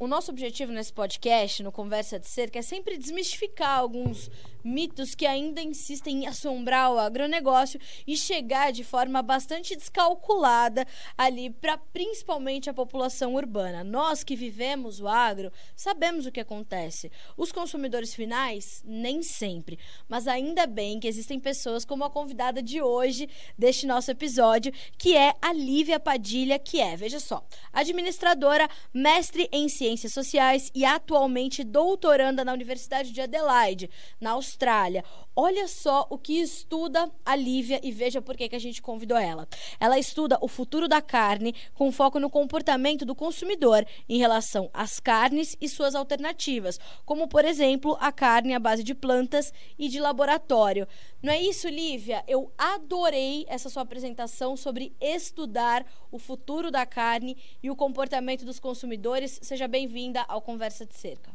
o nosso objetivo nesse podcast, no Conversa de Cerca, é sempre desmistificar alguns mitos que ainda insistem em assombrar o agronegócio e chegar de forma bastante descalculada ali para principalmente a população urbana. Nós que vivemos o agro sabemos o que acontece. Os consumidores finais, nem sempre. Mas ainda bem que existem pessoas como a convidada de hoje deste nosso episódio, que é a Lívia Padilha, que é, veja só, administradora, mestre em ciências Ciências Sociais e atualmente doutoranda na Universidade de Adelaide, na Austrália. Olha só o que estuda a Lívia e veja por que, que a gente convidou ela. Ela estuda o futuro da carne com foco no comportamento do consumidor em relação às carnes e suas alternativas, como, por exemplo, a carne à base de plantas e de laboratório. Não é isso, Lívia? Eu adorei essa sua apresentação sobre estudar o futuro da carne e o comportamento dos consumidores. Seja bem-vinda ao Conversa de Cerca.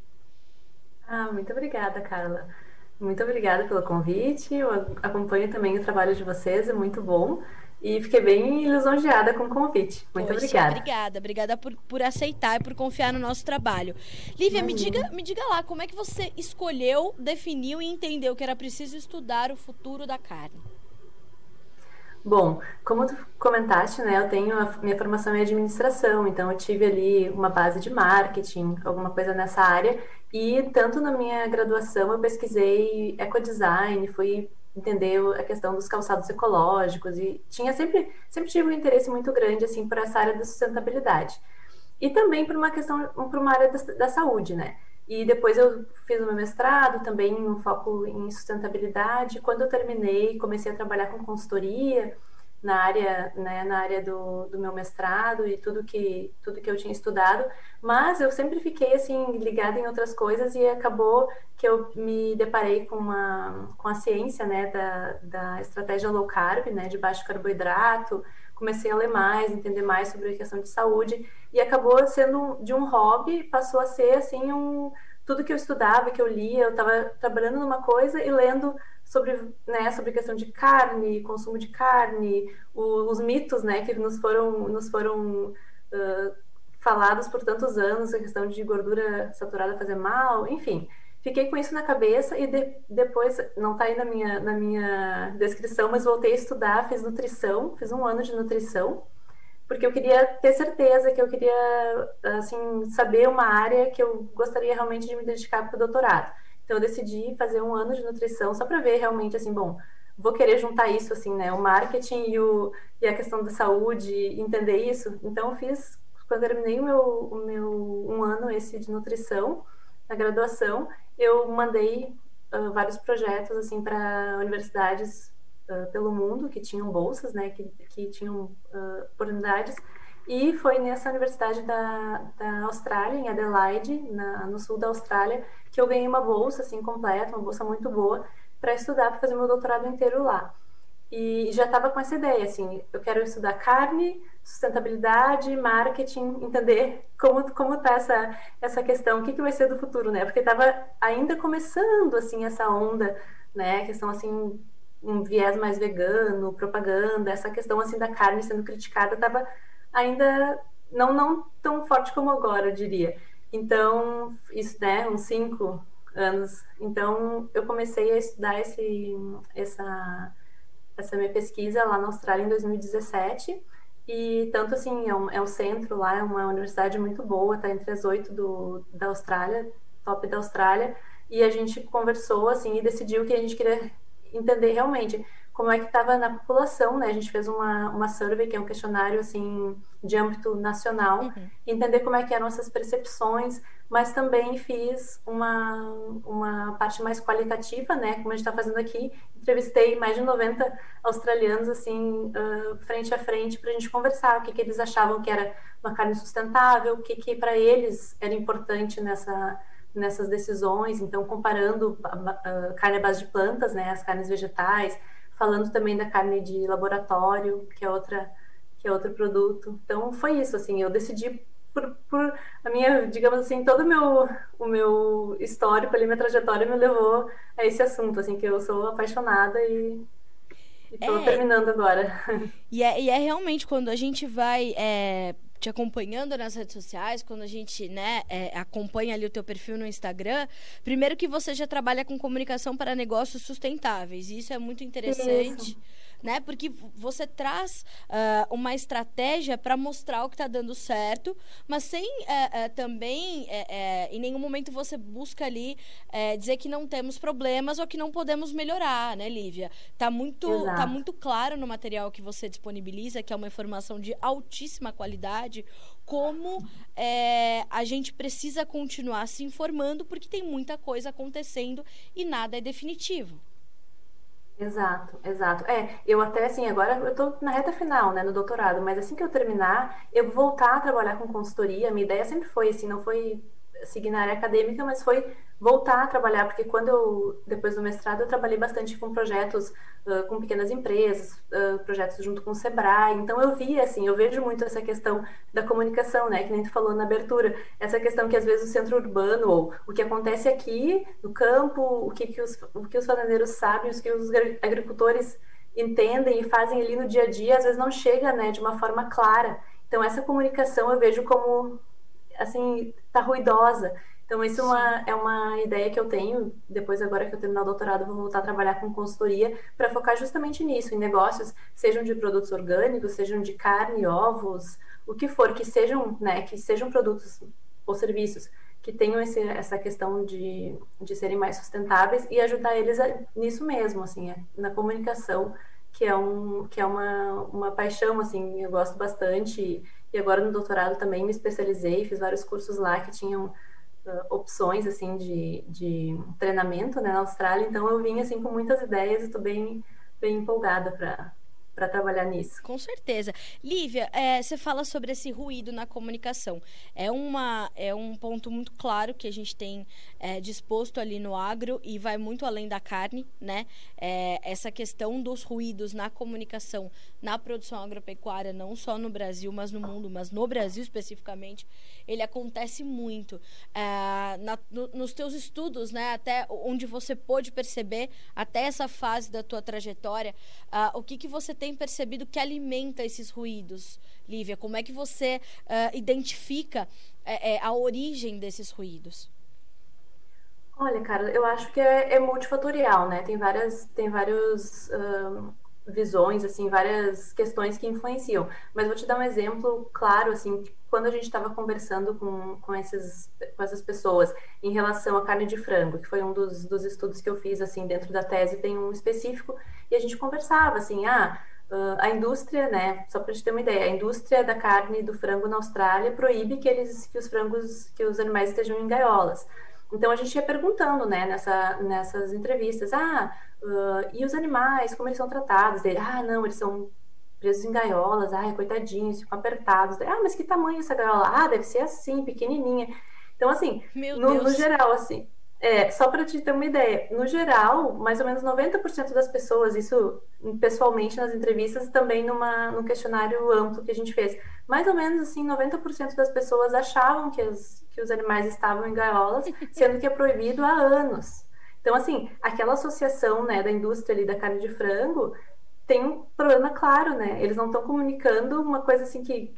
Ah, muito obrigada, Carla. Muito obrigada pelo convite. Eu acompanho também o trabalho de vocês, é muito bom. E fiquei bem lisonjeada com o convite. Muito Poxa, obrigada. Obrigada, obrigada por, por aceitar e por confiar no nosso trabalho. Lívia, me diga, me diga lá, como é que você escolheu, definiu e entendeu que era preciso estudar o futuro da carne? Bom, como tu comentaste, né, eu tenho a minha formação em administração, então eu tive ali uma base de marketing, alguma coisa nessa área, e tanto na minha graduação eu pesquisei ecodesign, fui entender a questão dos calçados ecológicos e tinha sempre sempre tive um interesse muito grande assim por essa área da sustentabilidade. E também por uma questão por uma área da, da saúde, né? E depois eu fiz o meu mestrado, também um foco em sustentabilidade. Quando eu terminei, comecei a trabalhar com consultoria na área, né, na área do, do meu mestrado e tudo que tudo que eu tinha estudado, mas eu sempre fiquei assim ligada em outras coisas e acabou que eu me deparei com uma com a ciência, né, da, da estratégia low carb, né, de baixo carboidrato, comecei a ler mais, entender mais sobre a questão de saúde e acabou sendo de um hobby, passou a ser assim um tudo que eu estudava, que eu lia, eu estava trabalhando numa coisa e lendo sobre, né, sobre questão de carne, consumo de carne, o, os mitos, né, que nos foram nos foram uh, falados por tantos anos, a questão de gordura saturada fazer mal, enfim fiquei com isso na cabeça e de, depois, não está aí na minha, na minha descrição, mas voltei a estudar, fiz nutrição, fiz um ano de nutrição, porque eu queria ter certeza que eu queria, assim, saber uma área que eu gostaria realmente de me dedicar para o doutorado. Então, eu decidi fazer um ano de nutrição só para ver realmente, assim, bom, vou querer juntar isso, assim, né, o marketing e, o, e a questão da saúde, entender isso. Então, eu fiz, quando eu terminei o meu, o meu um ano esse de nutrição, na graduação, eu mandei uh, vários projetos assim para universidades uh, pelo mundo que tinham bolsas, né, que, que tinham uh, oportunidades. E foi nessa universidade da, da Austrália, em Adelaide, na, no sul da Austrália, que eu ganhei uma bolsa assim completa, uma bolsa muito boa, para estudar, para fazer meu doutorado inteiro lá. E já estava com essa ideia, assim, eu quero estudar carne, sustentabilidade, marketing, entender como como tá essa essa questão, o que, que vai ser do futuro, né? Porque estava ainda começando assim essa onda, né? Questão assim um viés mais vegano, propaganda, essa questão assim da carne sendo criticada estava ainda não não tão forte como agora, eu diria. Então isso, né? Uns cinco anos. Então eu comecei a estudar esse essa essa minha pesquisa lá na Austrália em 2017 e tanto assim, é um, é um centro lá, é uma universidade muito boa, tá entre as oito do, da Austrália, top da Austrália, e a gente conversou assim e decidiu que a gente queria entender realmente como é que estava na população, né? A gente fez uma, uma survey, que é um questionário, assim, de âmbito nacional, uhum. entender como é que eram essas percepções, mas também fiz uma, uma parte mais qualitativa, né? Como a gente está fazendo aqui, entrevistei mais de 90 australianos, assim, uh, frente a frente, para a gente conversar o que, que eles achavam que era uma carne sustentável, o que, que para eles era importante nessa nessas decisões, então comparando a carne à base de plantas, né, as carnes vegetais, falando também da carne de laboratório, que é outra que é outro produto. Então foi isso, assim, eu decidi por, por a minha, digamos assim, todo o meu o meu histórico ali, minha trajetória me levou a esse assunto, assim, que eu sou apaixonada e Estou é, terminando agora. E é, e é realmente quando a gente vai é, te acompanhando nas redes sociais, quando a gente né, é, acompanha ali o teu perfil no Instagram, primeiro que você já trabalha com comunicação para negócios sustentáveis. E isso é muito interessante. Isso né? Porque você traz uh, uma estratégia para mostrar o que está dando certo, mas sem uh, uh, também, em nenhum momento você busca ali dizer que não temos problemas ou que não podemos melhorar, né, Lívia? Tá muito, tá muito claro no material que você disponibiliza, que é uma informação de altíssima qualidade, como é, a gente precisa continuar se informando, porque tem muita coisa acontecendo e nada é definitivo. Exato, exato. É, eu até assim, agora eu tô na reta final, né, no doutorado, mas assim que eu terminar, eu vou voltar a trabalhar com consultoria. Minha ideia sempre foi assim, não foi seguir na área acadêmica, mas foi voltar a trabalhar, porque quando eu, depois do mestrado, eu trabalhei bastante com projetos uh, com pequenas empresas, uh, projetos junto com o Sebrae, então eu vi, assim, eu vejo muito essa questão da comunicação, né, que nem tu falou na abertura, essa questão que às vezes o centro urbano, ou o que acontece aqui no campo, o que, que, os, o que os fazendeiros sabem, o que os agricultores entendem e fazem ali no dia a dia, às vezes não chega, né, de uma forma clara, então essa comunicação eu vejo como assim, tá ruidosa. Então, isso é uma, é uma ideia que eu tenho. Depois, agora que eu terminar o doutorado, vou voltar a trabalhar com consultoria para focar justamente nisso, em negócios, sejam de produtos orgânicos, sejam de carne, ovos, o que for, que sejam, né, que sejam produtos ou serviços que tenham esse, essa questão de, de serem mais sustentáveis e ajudar eles a, nisso mesmo, assim, é, na comunicação, que é, um, que é uma, uma paixão, assim, eu gosto bastante e agora no doutorado também me especializei, fiz vários cursos lá que tinham uh, opções assim de, de treinamento né, na Austrália. Então eu vim assim com muitas ideias e estou bem, bem empolgada para para trabalhar nisso. Com certeza. Lívia, é, você fala sobre esse ruído na comunicação. É, uma, é um ponto muito claro que a gente tem é, disposto ali no agro e vai muito além da carne, né? É, essa questão dos ruídos na comunicação, na produção agropecuária, não só no Brasil, mas no mundo, mas no Brasil especificamente, ele acontece muito. É, na, no, nos teus estudos, né, até onde você pôde perceber, até essa fase da tua trajetória, uh, o que, que você tem percebido que alimenta esses ruídos, Lívia? Como é que você uh, identifica é, a origem desses ruídos? Olha, cara, eu acho que é, é multifatorial, né? Tem várias, tem vários visões, assim, várias questões que influenciam. Mas vou te dar um exemplo claro, assim, quando a gente estava conversando com, com, esses, com essas pessoas em relação à carne de frango, que foi um dos, dos estudos que eu fiz, assim, dentro da tese tem um específico, e a gente conversava, assim, ah, a indústria, né, só para te ter uma ideia, a indústria da carne do frango na Austrália proíbe que eles, que os frangos, que os animais estejam em gaiolas. Então a gente ia perguntando, né, nessa, nessas entrevistas, ah, uh, e os animais, como eles são tratados? Ele, ah, não, eles são presos em gaiolas, ai, coitadinhos, ficam apertados. Ah, mas que tamanho essa gaiola? Ah, deve ser assim, pequenininha. Então, assim, no, no, geral, assim, é, só para te ter uma ideia, no geral, mais ou menos 90% das pessoas, isso pessoalmente nas entrevistas, também numa, num questionário amplo que a gente fez, mais ou menos assim, 90% das pessoas achavam que, as, que os animais estavam em gaiolas, sendo que é proibido há anos. Então, assim, aquela associação né, da indústria ali da carne de frango tem um problema claro, né? Eles não estão comunicando uma coisa assim que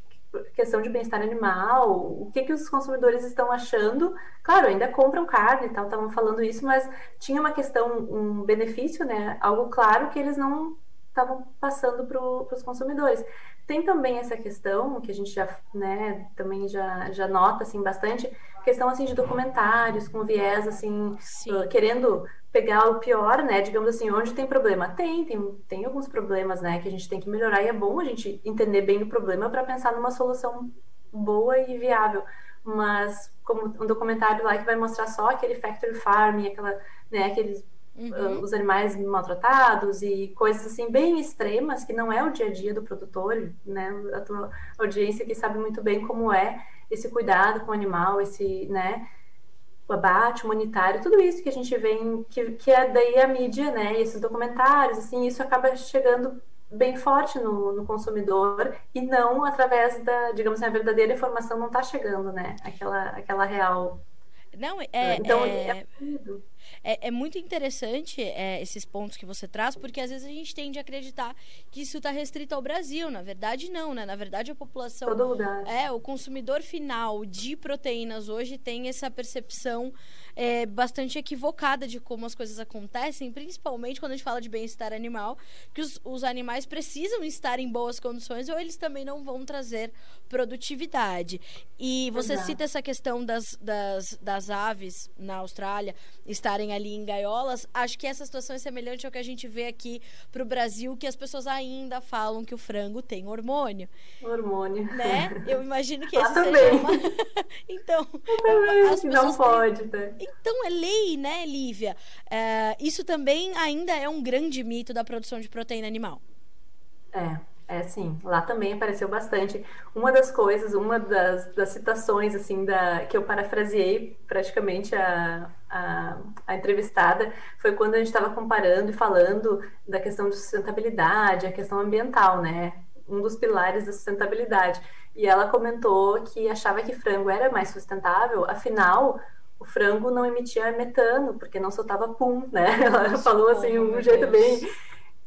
questão de bem-estar animal, o que que os consumidores estão achando. Claro, ainda compram carne e tal, estavam falando isso, mas tinha uma questão, um benefício, né? Algo claro que eles não estavam passando para os consumidores. Tem também essa questão que a gente já, né, também já, já nota assim bastante, questão assim de documentários com viés assim, uh, querendo pegar o pior, né, digamos assim, onde tem problema. Tem, tem, tem alguns problemas, né, que a gente tem que melhorar e é bom a gente entender bem o problema para pensar numa solução boa e viável. Mas como um documentário lá que vai mostrar só aquele factory farming, aquela, né, aqueles uhum. uh, os animais maltratados e coisas assim bem extremas que não é o dia a dia do produtor, né? A tua audiência que sabe muito bem como é esse cuidado com o animal, esse, né? O abate humanitário, tudo isso que a gente vê, em, que, que é daí a mídia, né? E esses documentários, assim, isso acaba chegando bem forte no, no, consumidor e não através da, digamos assim, a verdadeira informação não está chegando, né? Aquela, aquela real. Não, é, então, é, é é, é muito interessante é, esses pontos que você traz, porque às vezes a gente tende a acreditar que isso está restrito ao Brasil. Na verdade, não, né? Na verdade, a população. Todo lugar. É, o consumidor final de proteínas hoje tem essa percepção é, bastante equivocada de como as coisas acontecem, principalmente quando a gente fala de bem-estar animal, que os, os animais precisam estar em boas condições ou eles também não vão trazer produtividade. E você Exato. cita essa questão das, das, das aves na Austrália estarem ali em gaiolas. Acho que essa situação é semelhante ao que a gente vê aqui para o Brasil, que as pessoas ainda falam que o frango tem hormônio. Hormônio. Né? Eu imagino que esse seja também. uma... então, as não pode, têm... Então, é lei, né, Lívia? Uh, isso também ainda é um grande mito da produção de proteína animal. É, é, sim. Lá também apareceu bastante. Uma das coisas, uma das, das citações, assim, da, que eu parafraseei praticamente a, a, a entrevistada foi quando a gente estava comparando e falando da questão de sustentabilidade, a questão ambiental, né? Um dos pilares da sustentabilidade. E ela comentou que achava que frango era mais sustentável, afinal, o frango não emitia metano, porque não soltava pum, né? Ela falou assim, um jeito bem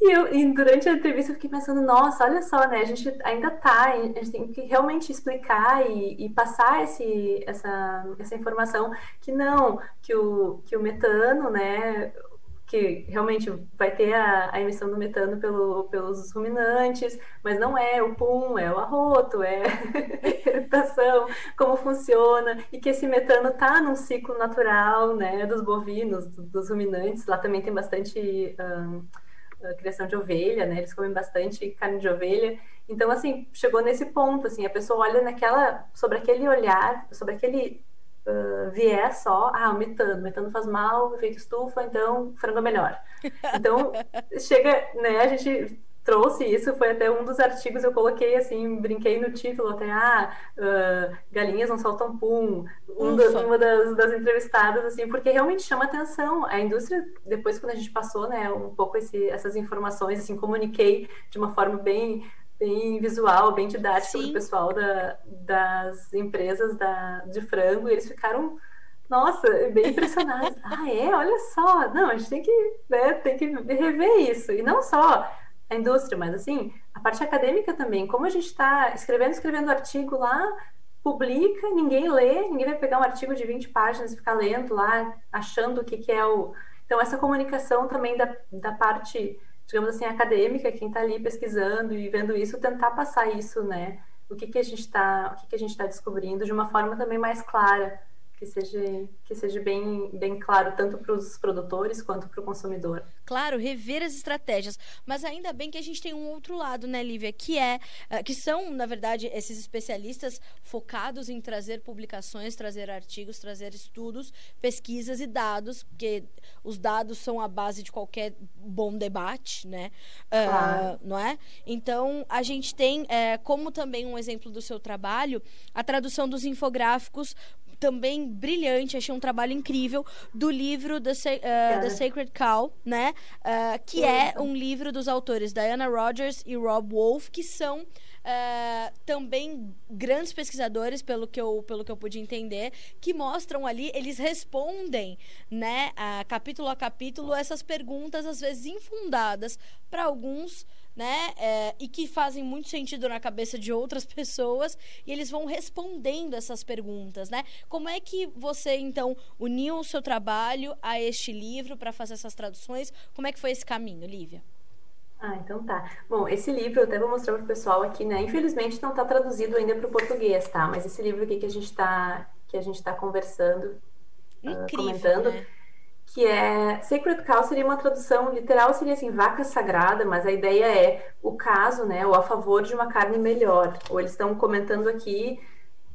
e, eu, e durante a entrevista eu fiquei pensando, nossa, olha só, né? A gente ainda tá, a gente tem que realmente explicar e, e, passar esse, essa, essa informação que não, que o, que o metano, né? Que realmente vai ter a, a emissão do metano pelo, pelos ruminantes, mas não é o pum, é o arroto, é a como funciona, e que esse metano tá num ciclo natural, né? Dos bovinos, dos ruminantes, lá também tem bastante. Um, criação de ovelha, né? Eles comem bastante carne de ovelha. Então, assim, chegou nesse ponto, assim, a pessoa olha naquela, sobre aquele olhar, sobre aquele uh, viés só, ah, metano, metano faz mal, efeito estufa, então frango é melhor. Então, chega, né, a gente trouxe isso, foi até um dos artigos eu coloquei assim, brinquei no título até, ah, uh, galinhas não soltam pum, um da, uma das, das, entrevistadas, assim, porque realmente chama atenção. A indústria, depois quando a gente passou, né, um pouco esse, essas informações, assim, comuniquei de uma forma bem bem visual, bem didática para o pessoal da, das empresas da, de frango, e eles ficaram nossa, bem impressionados. ah, é? Olha só. Não, a gente tem que, né, tem que rever isso. E não só a indústria, mas assim, a parte acadêmica também. Como a gente está escrevendo, escrevendo artigo lá, publica, ninguém lê, ninguém vai pegar um artigo de 20 páginas e ficar lendo lá, achando o que, que é o. Então, essa comunicação também da, da parte, digamos assim, acadêmica, quem está ali pesquisando e vendo isso, tentar passar isso, né? O que, que a gente está, está descobrindo de uma forma também mais clara que seja, que seja bem, bem claro, tanto para os produtores quanto para o consumidor. Claro, rever as estratégias. Mas ainda bem que a gente tem um outro lado, né, Lívia? Que é uh, que são, na verdade, esses especialistas focados em trazer publicações, trazer artigos, trazer estudos, pesquisas e dados, porque os dados são a base de qualquer bom debate, né? Uh, claro. Não é? Então, a gente tem, uh, como também um exemplo do seu trabalho, a tradução dos infográficos também brilhante, achei um trabalho incrível, do livro The, uh, The Sacred Cow, né? Uh, que é um livro dos autores Diana Rogers e Rob Wolf, que são Uh, também grandes pesquisadores, pelo que, eu, pelo que eu pude entender, que mostram ali, eles respondem, né, uh, capítulo a capítulo, essas perguntas, às vezes infundadas, para alguns né? É, e que fazem muito sentido na cabeça de outras pessoas e eles vão respondendo essas perguntas, né? Como é que você então uniu o seu trabalho a este livro para fazer essas traduções? Como é que foi esse caminho, Lívia? Ah, então tá. Bom, esse livro eu até vou mostrar para o pessoal aqui, né? Infelizmente não está traduzido ainda para o português, tá? Mas esse livro aqui que a gente está que a gente está conversando, ah, Incrível, uh, comentando. Né? Que é Sacred Cow seria uma tradução literal seria assim vaca sagrada, mas a ideia é o caso, né, ou a favor de uma carne melhor. Ou eles estão comentando aqui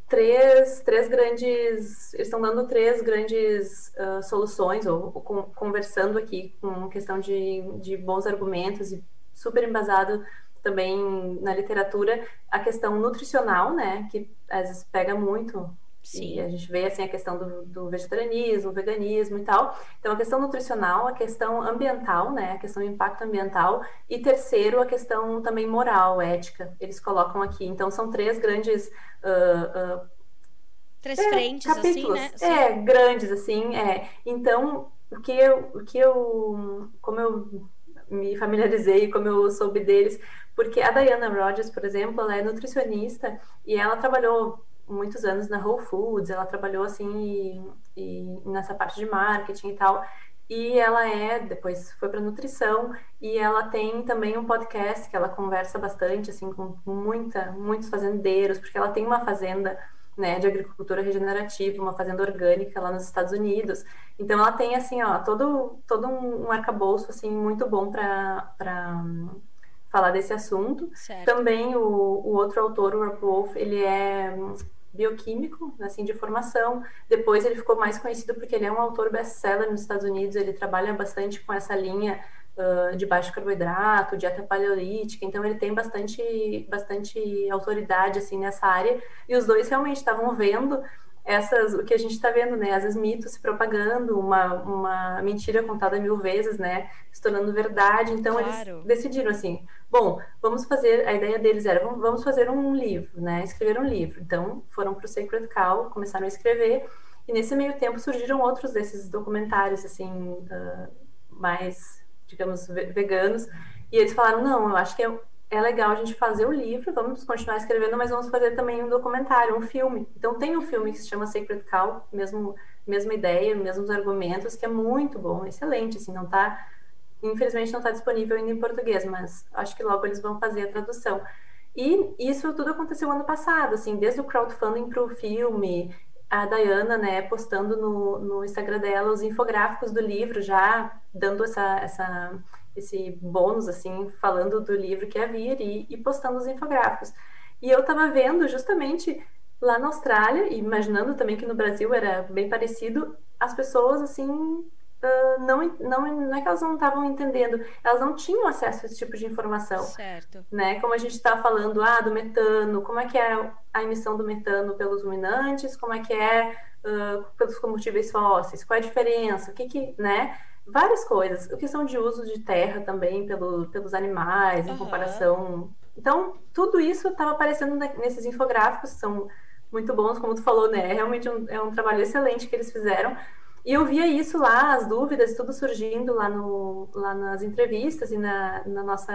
três, três grandes, eles estão dando três grandes uh, soluções ou, ou conversando aqui com questão de, de bons argumentos e super embasado também na literatura a questão nutricional, né, que às vezes pega muito Sim. E a gente vê assim a questão do, do, vegetarianismo, veganismo e tal. Então a questão nutricional, a questão ambiental, né, a questão do impacto ambiental e terceiro a questão também moral, ética. Eles colocam aqui. Então são três grandes uh, uh, três é, frentes capítulos. assim, né? Sim. É grandes assim. É. Então o que eu, o que eu, como eu me familiarizei, como eu soube deles, porque a Diana Rogers, por exemplo, ela é nutricionista e ela trabalhou muitos anos na Whole Foods, ela trabalhou assim e, e nessa parte de marketing e tal. E ela é, depois foi para nutrição, e ela tem também um podcast que ela conversa bastante assim com muita, muitos fazendeiros, porque ela tem uma fazenda né, de agricultura regenerativa, uma fazenda orgânica lá nos Estados Unidos. Então ela tem assim, ó, todo todo um arcabouço assim muito bom para falar desse assunto. Certo. Também o, o outro autor, o Rob Wolf, ele é bioquímico, assim, de formação. Depois ele ficou mais conhecido porque ele é um autor best-seller nos Estados Unidos, ele trabalha bastante com essa linha uh, de baixo carboidrato, dieta paleolítica, então ele tem bastante, bastante autoridade, assim, nessa área. E os dois realmente estavam vendo essas, o que a gente está vendo, né? Às vezes mitos se propagando, uma, uma mentira contada mil vezes, né? Se tornando verdade. Então claro. eles decidiram assim, bom, vamos fazer, a ideia deles era, vamos fazer um livro, né? Escrever um livro. Então foram para o Sacred Cow, começaram a escrever, e nesse meio tempo surgiram outros desses documentários, assim, uh, mais, digamos, veganos, e eles falaram, não, eu acho que é é legal a gente fazer o livro, vamos continuar escrevendo, mas vamos fazer também um documentário, um filme. Então tem um filme que se chama Sacred Cow, mesmo mesma ideia, mesmos argumentos, que é muito bom, excelente, assim, não tá infelizmente não está disponível ainda em português, mas acho que logo eles vão fazer a tradução. E isso tudo aconteceu ano passado, assim, desde o crowdfunding para o filme, a Dayana, né, postando no, no Instagram dela os infográficos do livro, já dando essa, essa esse bônus, assim, falando do livro que havia e, e postando os infográficos. E eu estava vendo justamente lá na Austrália, e imaginando também que no Brasil era bem parecido, as pessoas, assim, uh, não, não, não é que elas não estavam entendendo, elas não tinham acesso a esse tipo de informação. Certo. Né? Como a gente está falando, ah, do metano, como é que é a emissão do metano pelos ruminantes, como é que é uh, pelos combustíveis fósseis, qual é a diferença, o que que, né? Várias coisas. A questão de uso de terra também pelo, pelos animais, em uhum. comparação. Então, tudo isso estava aparecendo nesses infográficos, são muito bons, como tu falou, né? É realmente um, é um trabalho excelente que eles fizeram. E eu via isso lá, as dúvidas, tudo surgindo lá, no, lá nas entrevistas e na, na nossa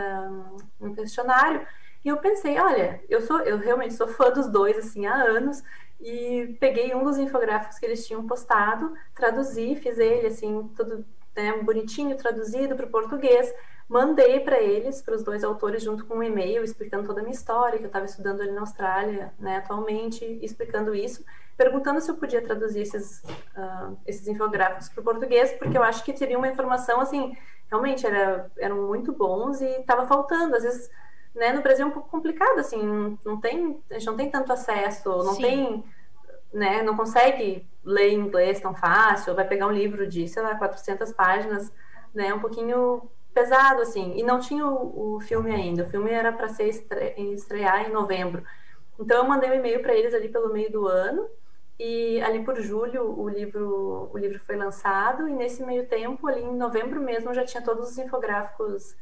no questionário. E eu pensei, olha, eu sou, eu realmente sou fã dos dois assim há anos e peguei um dos infográficos que eles tinham postado, traduzi, fiz ele assim, tudo né, bonitinho, traduzido para o português. Mandei para eles, para os dois autores, junto com um e-mail explicando toda a minha história, que eu estava estudando ali na Austrália, né, atualmente, explicando isso, perguntando se eu podia traduzir esses, uh, esses infográficos para o português, porque eu acho que teria uma informação, assim, realmente era, eram muito bons e estava faltando. Às vezes, né, no Brasil é um pouco complicado, assim, não tem, a gente não tem tanto acesso, não Sim. tem né, não consegue ler inglês tão fácil, vai pegar um livro de, sei lá, 400 páginas, né, um pouquinho pesado, assim, e não tinha o, o filme ainda, o filme era para ser estre estrear em novembro. Então eu mandei um e-mail para eles ali pelo meio do ano, e ali por julho o livro, o livro foi lançado, e nesse meio tempo, ali em novembro mesmo, já tinha todos os infográficos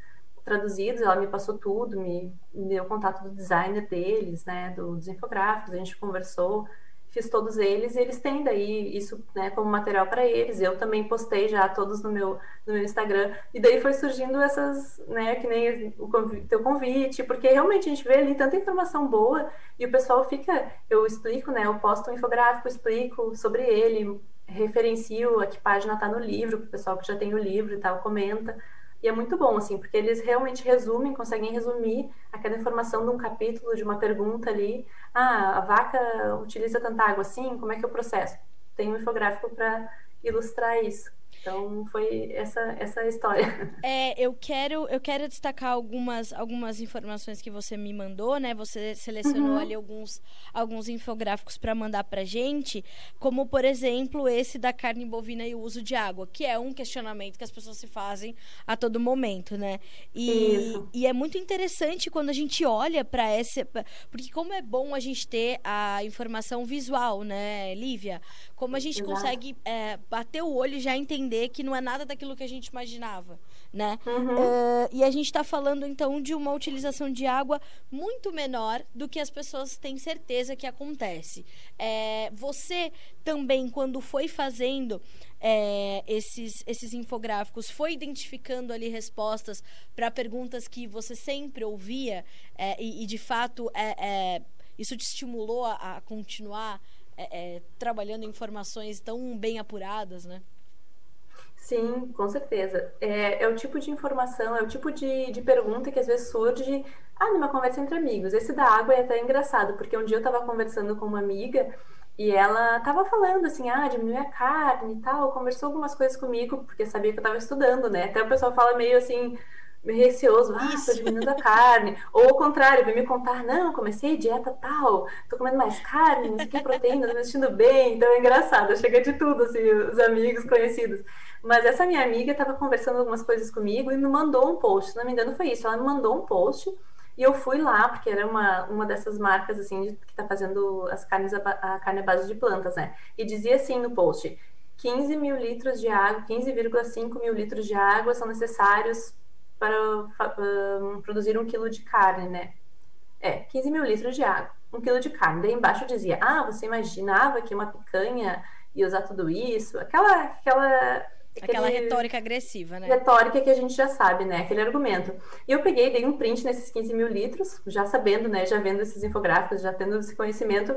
traduzidos, ela me passou tudo, me, me deu contato do designer deles, né, dos infográficos, a gente conversou, fiz todos eles e eles têm daí isso né, como material para eles. Eu também postei já todos no meu, no meu Instagram. E daí foi surgindo essas, né, que nem o convite, teu convite, porque realmente a gente vê ali tanta informação boa e o pessoal fica, eu explico, né, eu posto um infográfico, explico sobre ele, referencio a que página está no livro, o pessoal que já tem o livro e tal comenta. E é muito bom, assim, porque eles realmente resumem, conseguem resumir aquela informação de um capítulo, de uma pergunta ali. Ah, a vaca utiliza tanta água assim, como é que é o processo? Tem um infográfico para ilustrar isso. Então foi essa essa história. É, eu quero eu quero destacar algumas algumas informações que você me mandou, né? Você selecionou uhum. ali alguns alguns infográficos para mandar para gente, como por exemplo esse da carne bovina e o uso de água, que é um questionamento que as pessoas se fazem a todo momento, né? E, Isso. e é muito interessante quando a gente olha para essa, porque como é bom a gente ter a informação visual, né, Lívia? Como a gente Exato. consegue é, bater o olho e já entender que não é nada daquilo que a gente imaginava. né? Uhum. Uh, e a gente está falando então de uma utilização de água muito menor do que as pessoas têm certeza que acontece. É, você também, quando foi fazendo é, esses, esses infográficos, foi identificando ali respostas para perguntas que você sempre ouvia e, e, de fato é, é isso te estimulou a, a continuar é, é, trabalhando informações tão bem apuradas, né? Sim, com certeza. É, é, o tipo de informação, é o tipo de, de pergunta que às vezes surge ah, numa conversa entre amigos. Esse da água é até engraçado, porque um dia eu estava conversando com uma amiga e ela estava falando assim, ah, diminuir a carne e tal, conversou algumas coisas comigo, porque sabia que eu estava estudando, né? Até o pessoal fala meio assim, meio receoso, ah, tô diminuindo a carne. Ou ao contrário, vem me contar, não, comecei dieta tal, tô comendo mais carne, não sei o que, proteína, tô me sentindo bem. Então é engraçado, chega de tudo, assim, os amigos conhecidos. Mas essa minha amiga estava conversando algumas coisas comigo e me mandou um post, se não me engano foi isso, ela me mandou um post e eu fui lá, porque era uma, uma dessas marcas, assim, que está fazendo as carnes, a, a carne à base de plantas, né? E dizia assim no post, 15 mil litros de água, 15,5 mil litros de água são necessários para uh, produzir um quilo de carne, né? É, 15 mil litros de água, um quilo de carne. Daí embaixo dizia, ah, você imaginava que uma picanha ia usar tudo isso? Aquela, aquela Aquela retórica agressiva, né? Retórica que a gente já sabe, né? Aquele argumento. E eu peguei, dei um print nesses 15 mil litros, já sabendo, né? Já vendo esses infográficos, já tendo esse conhecimento.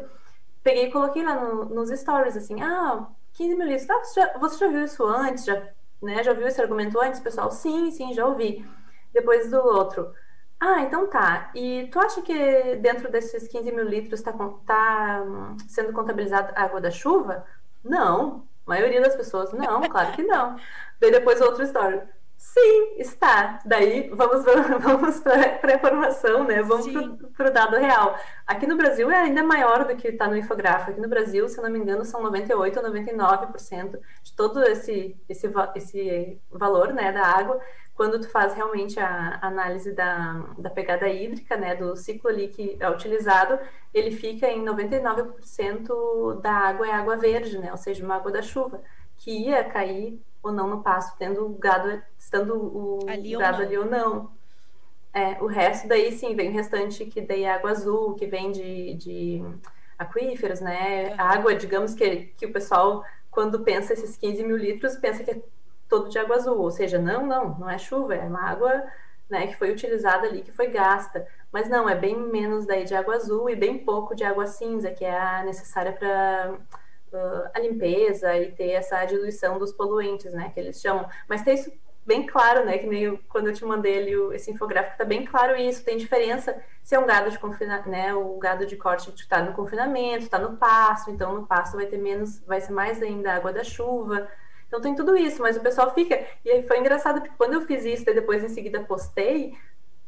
Peguei e coloquei lá no, nos stories, assim, ah, 15 mil litros. Ah, você, já, você já viu isso antes? Já né? Já ouviu esse argumento antes, pessoal? Sim, sim, já ouvi. Depois do outro. Ah, então tá. E tu acha que dentro desses 15 mil litros está tá hum, sendo contabilizada a água da chuva? Não. A maioria das pessoas, não, claro que não. Daí depois outra história. Sim, está. Daí vamos, vamos para a informação, né? Vamos para o dado real. Aqui no Brasil é ainda maior do que está no infográfico. Aqui no Brasil, se eu não me engano, são 98 ou 99% de todo esse, esse, esse valor né, da água. Quando tu faz realmente a análise da, da pegada hídrica, né, do ciclo ali que é utilizado, ele fica em 99% da água é água verde, né? Ou seja, uma água da chuva, que ia cair ou não no pasto, tendo o gado, estando o ali gado ou ali ou não. É, o resto daí sim, vem o restante que daí é água azul, que vem de, de aquíferos, né? Água, digamos que, que o pessoal, quando pensa esses 15 mil litros, pensa que é todo de água azul, ou seja, não, não, não é chuva, é uma água né, que foi utilizada ali, que foi gasta. Mas não, é bem menos daí de água azul e bem pouco de água cinza, que é a necessária para uh, a limpeza e ter essa diluição dos poluentes, né, que eles chamam. Mas tem isso bem claro, né, que nem eu, quando eu te mandei ali esse infográfico, tá bem claro isso, tem diferença se é um gado de confinamento, né, o gado de corte está no confinamento, está no pasto, então no pasto vai ter menos, vai ser mais ainda água da chuva, então tem tudo isso, mas o pessoal fica, e aí foi engraçado, porque quando eu fiz isso e depois em seguida postei,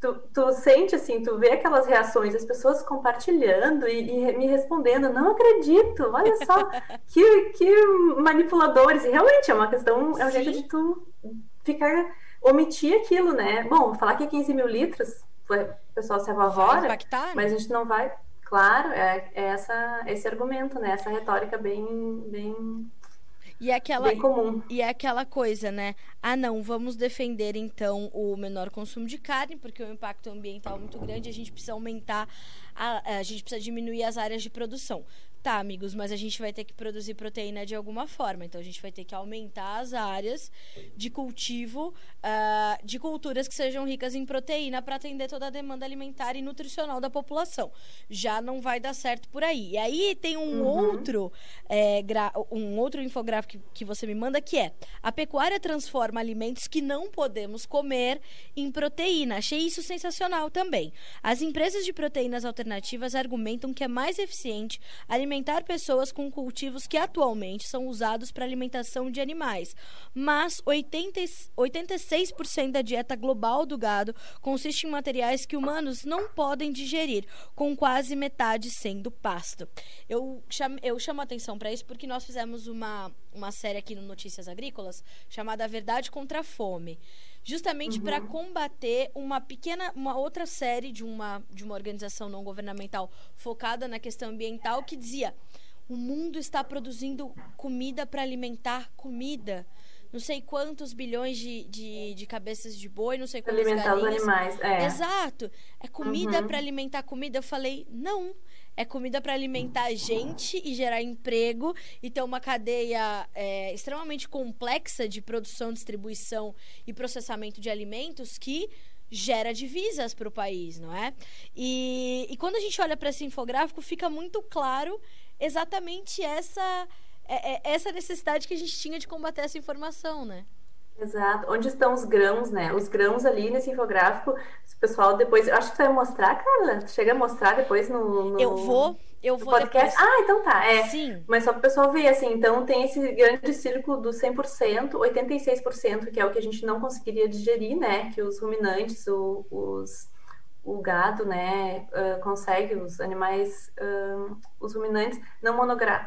Tu, tu, sente assim, tu vê aquelas reações, as pessoas compartilhando e, e me respondendo, não acredito, olha só, que, que manipuladores. E realmente é uma questão, é um jeito de tu ficar, omitir aquilo, né? Bom, falar que é 15 mil litros, o pessoal se apavora, né? mas a gente não vai. Claro, é, é essa, esse argumento, né? Essa retórica bem, bem e é aquela, Bem comum. E é aquela coisa, né? Ah, não, vamos defender então o menor consumo de carne, porque o impacto ambiental é muito grande, a gente precisa aumentar, a, a gente precisa diminuir as áreas de produção. Tá, amigos, mas a gente vai ter que produzir proteína de alguma forma. Então a gente vai ter que aumentar as áreas de cultivo uh, de culturas que sejam ricas em proteína para atender toda a demanda alimentar e nutricional da população. Já não vai dar certo por aí. E aí tem um uhum. outro é, um outro infográfico que, que você me manda que é a pecuária transforma alimentos que não podemos comer em proteína. Achei isso sensacional também. As empresas de proteínas alternativas argumentam que é mais eficiente alimentar alimentar pessoas com cultivos que atualmente são usados para alimentação de animais. Mas 80, 86% da dieta global do gado consiste em materiais que humanos não podem digerir, com quase metade sendo pasto. Eu, chamo, eu chamo atenção para isso porque nós fizemos uma, uma série aqui no Notícias Agrícolas chamada Verdade contra a Fome justamente uhum. para combater uma pequena, uma outra série de uma, de uma organização não governamental focada na questão ambiental que dizia: o mundo está produzindo comida para alimentar comida. não sei quantos bilhões de, de, de cabeças de boi, não sei quantas alimentar galinhas. os animais. É. Exato. É comida Uhum. para alimentar comida. Eu falei, não. É comida para alimentar a gente e gerar emprego e ter uma cadeia é, extremamente complexa de produção, distribuição e processamento de alimentos que gera divisas para o país, não é? E, e quando a gente olha para esse infográfico, fica muito claro exatamente essa, é- é- essa necessidade que a gente tinha de combater essa informação, né? Exato. Onde estão os grãos, né? Os grãos ali nesse infográfico, o pessoal depois. Eu acho que tu vai mostrar, Carla. Chega a mostrar depois no, no- Eu vou, eu vou podcast. depois. Ah, então tá. É. Sim. Mas só para o pessoal ver, assim, então tem esse grande círculo do 100%, 86%, que é o que a gente não conseguiria digerir, né? Que os ruminantes, o, os, o gado, né, ah, consegue, os animais, ah, os ruminantes, não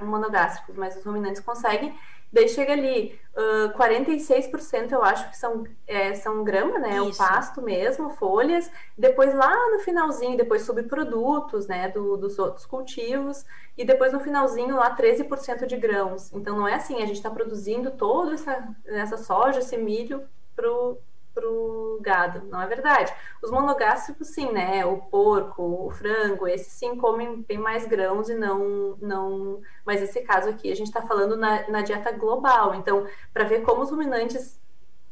monogástricos, mas os ruminantes conseguem. Daí chega ali, ah, 46% eu acho que são, é, são grama, né? O Isso. pasto mesmo, folhas. Depois lá no finalzinho, depois subprodutos, né? do- dos outros cultivos. E depois no finalzinho lá 13% de grãos. Então não é assim, a gente está produzindo toda essa, essa soja, esse milho pro, pro gado. Não é verdade. Os monogástricos sim, né? O porco, o frango, esses sim comem bem mais grãos e não. não... Mas esse caso aqui a gente está falando na, na dieta global. Então, para ver como os ruminantes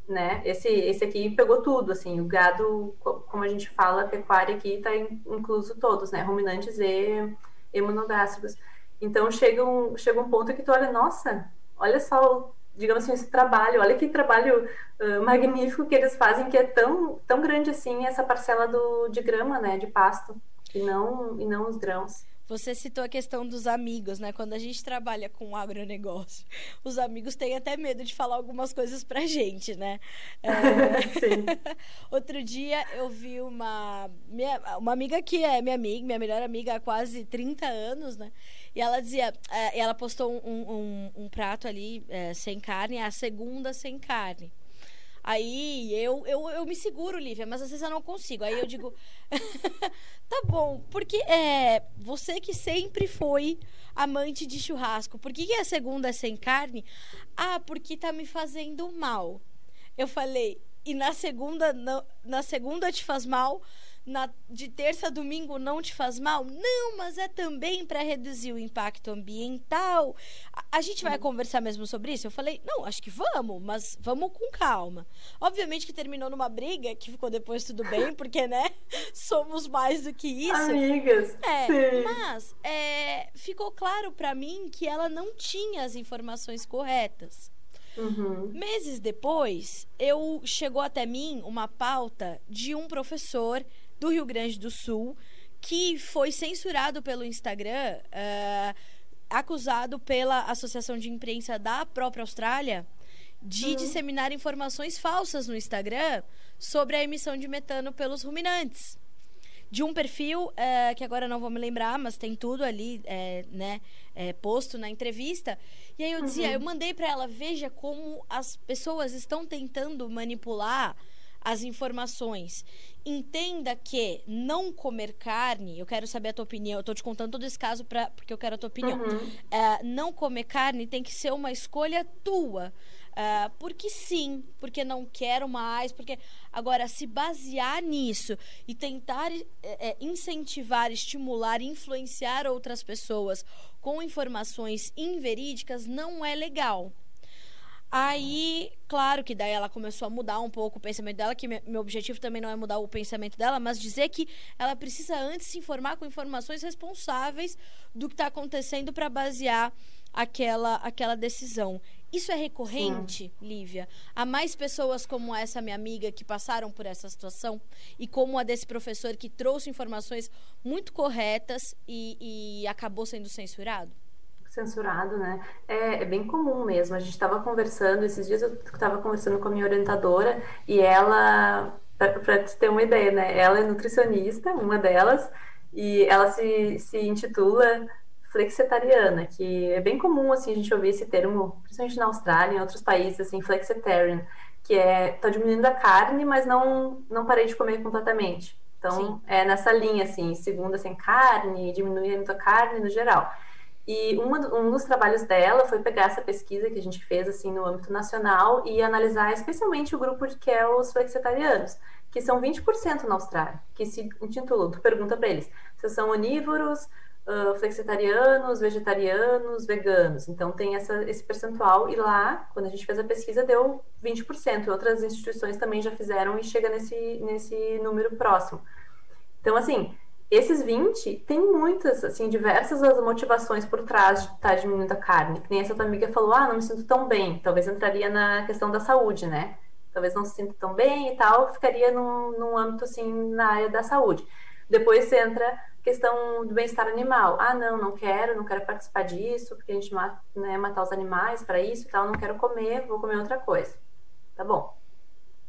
né? Esse, esse aqui pegou tudo, assim, o gado, co- como a gente fala, a pecuária aqui está incluso todos, né? Ruminantes e, e monogástricos. Então chega um, chega um ponto que tu olha, nossa, olha só, o- digamos assim, esse trabalho, olha que trabalho ah, magnífico que eles fazem, que é tão, tão grande assim essa parcela do, de grama, né? De pasto, e não, e não os grãos. Você citou a questão dos amigos, né? Quando a gente trabalha com agronegócio, os amigos têm até medo de falar algumas coisas pra gente, né? É, Sim. Outro dia eu vi uma, minha, uma amiga que é minha amiga, minha melhor amiga há quase 30 anos, né? E ela dizia, é, ela postou um, um, um prato ali é, sem carne, a segunda sem carne. Aí eu, eu, eu me seguro, Lívia, mas às vezes eu não consigo. Aí eu digo, tá bom, porque é, você que sempre foi amante de churrasco, por que, que a segunda é sem carne? Ah, porque tá me fazendo mal. Eu falei, e na segunda, na segunda te faz mal? Na, de terça a domingo não te faz mal? Não, mas é também para reduzir o impacto ambiental. A, a gente vai conversar mesmo sobre isso? Eu falei, não, acho que vamos, mas vamos com calma. Obviamente que terminou numa briga, que ficou depois tudo bem, porque, né, somos mais do que isso. Amigas, É, sim. mas é, ficou claro para mim que ela não tinha as informações corretas. Uhum. Meses depois, eu chegou até mim uma pauta de um professor do Rio Grande do Sul que foi censurado pelo Instagram, ah, acusado pela Associação de Imprensa da própria Austrália de disseminar informações falsas no Instagram sobre a emissão de metano pelos ruminantes. De um perfil eh, que agora não vou me lembrar, mas tem tudo ali, eh, né, eh, posto na entrevista. E aí eu dizia, eu mandei para ela, veja como as pessoas estão tentando manipular as informações. Entenda que não comer carne, eu quero saber a tua opinião. Eu tô te contando todo esse caso pra, porque eu quero a tua opinião. Uhum. Eh, não comer carne tem que ser uma escolha tua. Ah, porque sim, porque não quero mais, porque agora se basear nisso e tentar eh, eh, incentivar, estimular, influenciar outras pessoas com informações inverídicas não é legal. Aí, claro que daí ela começou a mudar um pouco o pensamento dela, que me- meu objetivo também não é mudar o pensamento dela, mas dizer que ela precisa antes se informar com informações responsáveis do que está acontecendo para basear aquela, aquela decisão. Isso é recorrente, Lívia? Há mais pessoas como essa minha amiga que passaram por essa situação e como a desse professor que trouxe informações muito corretas e, e acabou sendo censurado? Censurado, né? É, é bem comum mesmo. A gente estava conversando, esses dias eu estava conversando com a minha orientadora e ela, para te ter uma ideia, né? Ela é nutricionista, uma delas, e ela se, se intitula flexitariana, que é bem comum, assim, a gente ouvir esse termo, principalmente na Austrália, em outros países, assim, flexitarian, que é, tá diminuindo a carne, mas não, não parei de comer completamente. Então, Sim. é nessa linha, assim, segunda sem carne, diminuindo a carne no geral. E uma, um dos trabalhos dela foi pegar essa pesquisa que a gente fez assim no âmbito nacional e analisar especialmente o grupo que é os flexitarianos, que são 20% na Austrália, que se intitula, tu pergunta para eles, se são onívoros, uh, flexitarianos, vegetarianos, veganos. Então tem essa, esse percentual e lá, quando a gente fez a pesquisa, deu 20%. Outras instituições também já fizeram e chega nesse, nesse número próximo. Então, assim, esses 20 tem muitas, assim, diversas as motivações por trás de estar tá diminuindo a carne. Que nem essa tua amiga falou, ah, não me sinto tão bem. Talvez entraria na questão da saúde, né? Talvez não se sinta tão bem e tal, ficaria num, num âmbito, assim, na área da saúde. Depois entra questão do bem-estar animal. Ah, não, não quero, não quero participar disso, porque a gente mata, né, matar os animais para isso e tal, não quero comer, vou comer outra coisa. Tá bom.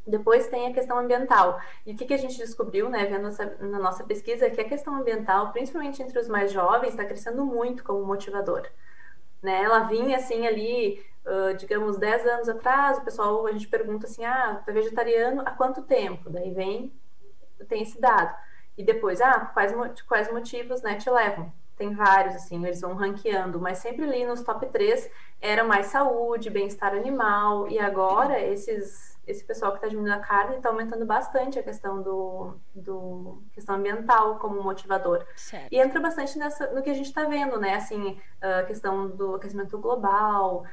Depois tem a questão ambiental. E o que, que a gente descobriu, né, vendo essa, na nossa pesquisa, é que a questão ambiental, principalmente entre os mais jovens, está crescendo muito como motivador. Né? Ela vinha assim ali, uh, digamos, 10 anos atrás, o pessoal, a gente pergunta assim, ah, tu é vegetariano há quanto tempo? Daí vem, tem esse dado. E depois, ah, quais, quais motivos né, te levam? Tem vários, assim, eles vão ranqueando, mas sempre ali nos top 3 era mais saúde, bem-estar animal, e agora esses esse pessoal que está diminuindo a carne está aumentando bastante a questão do, do questão ambiental como motivador. Certo. E entra bastante nessa, no que a gente está vendo, né? Assim, a questão do aquecimento global,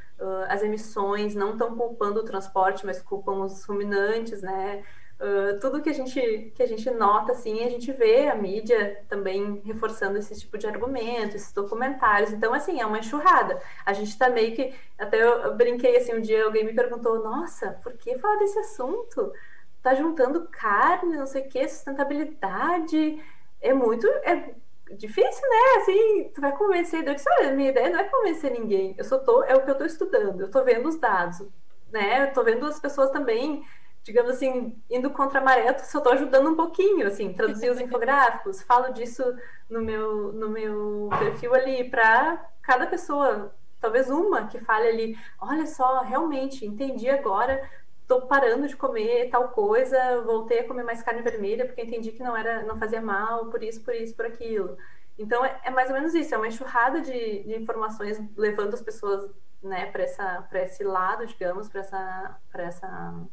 as emissões não estão culpando o transporte, mas culpam os ruminantes, né? Uh, tudo que a gente que a gente nota assim a gente vê a mídia também reforçando esse tipo de argumento esses documentários. Então assim é uma enxurrada. A gente está meio que até eu brinquei assim um dia alguém me perguntou nossa por que falar desse assunto? Tá juntando carne não sei o que sustentabilidade? É muito é difícil né? Assim tu vai convencer eu disse, olha minha ideia não é convencer ninguém. Eu só tô é o que eu tô estudando. Eu tô vendo os dados né? Eu tô vendo as pessoas também digamos assim, indo contra a maré, eu só estou ajudando um pouquinho, assim, traduzir os infográficos, falo disso no meu, no meu perfil ali, para cada pessoa, talvez uma que fale ali, olha só, realmente, entendi agora, estou parando de comer tal coisa, voltei a comer mais carne vermelha, porque entendi que não era, não fazia mal, por isso, por isso, por aquilo. Então, é, é mais ou menos isso, é uma enxurrada de, de informações levando as pessoas, né, para esse lado, digamos, para essa, essa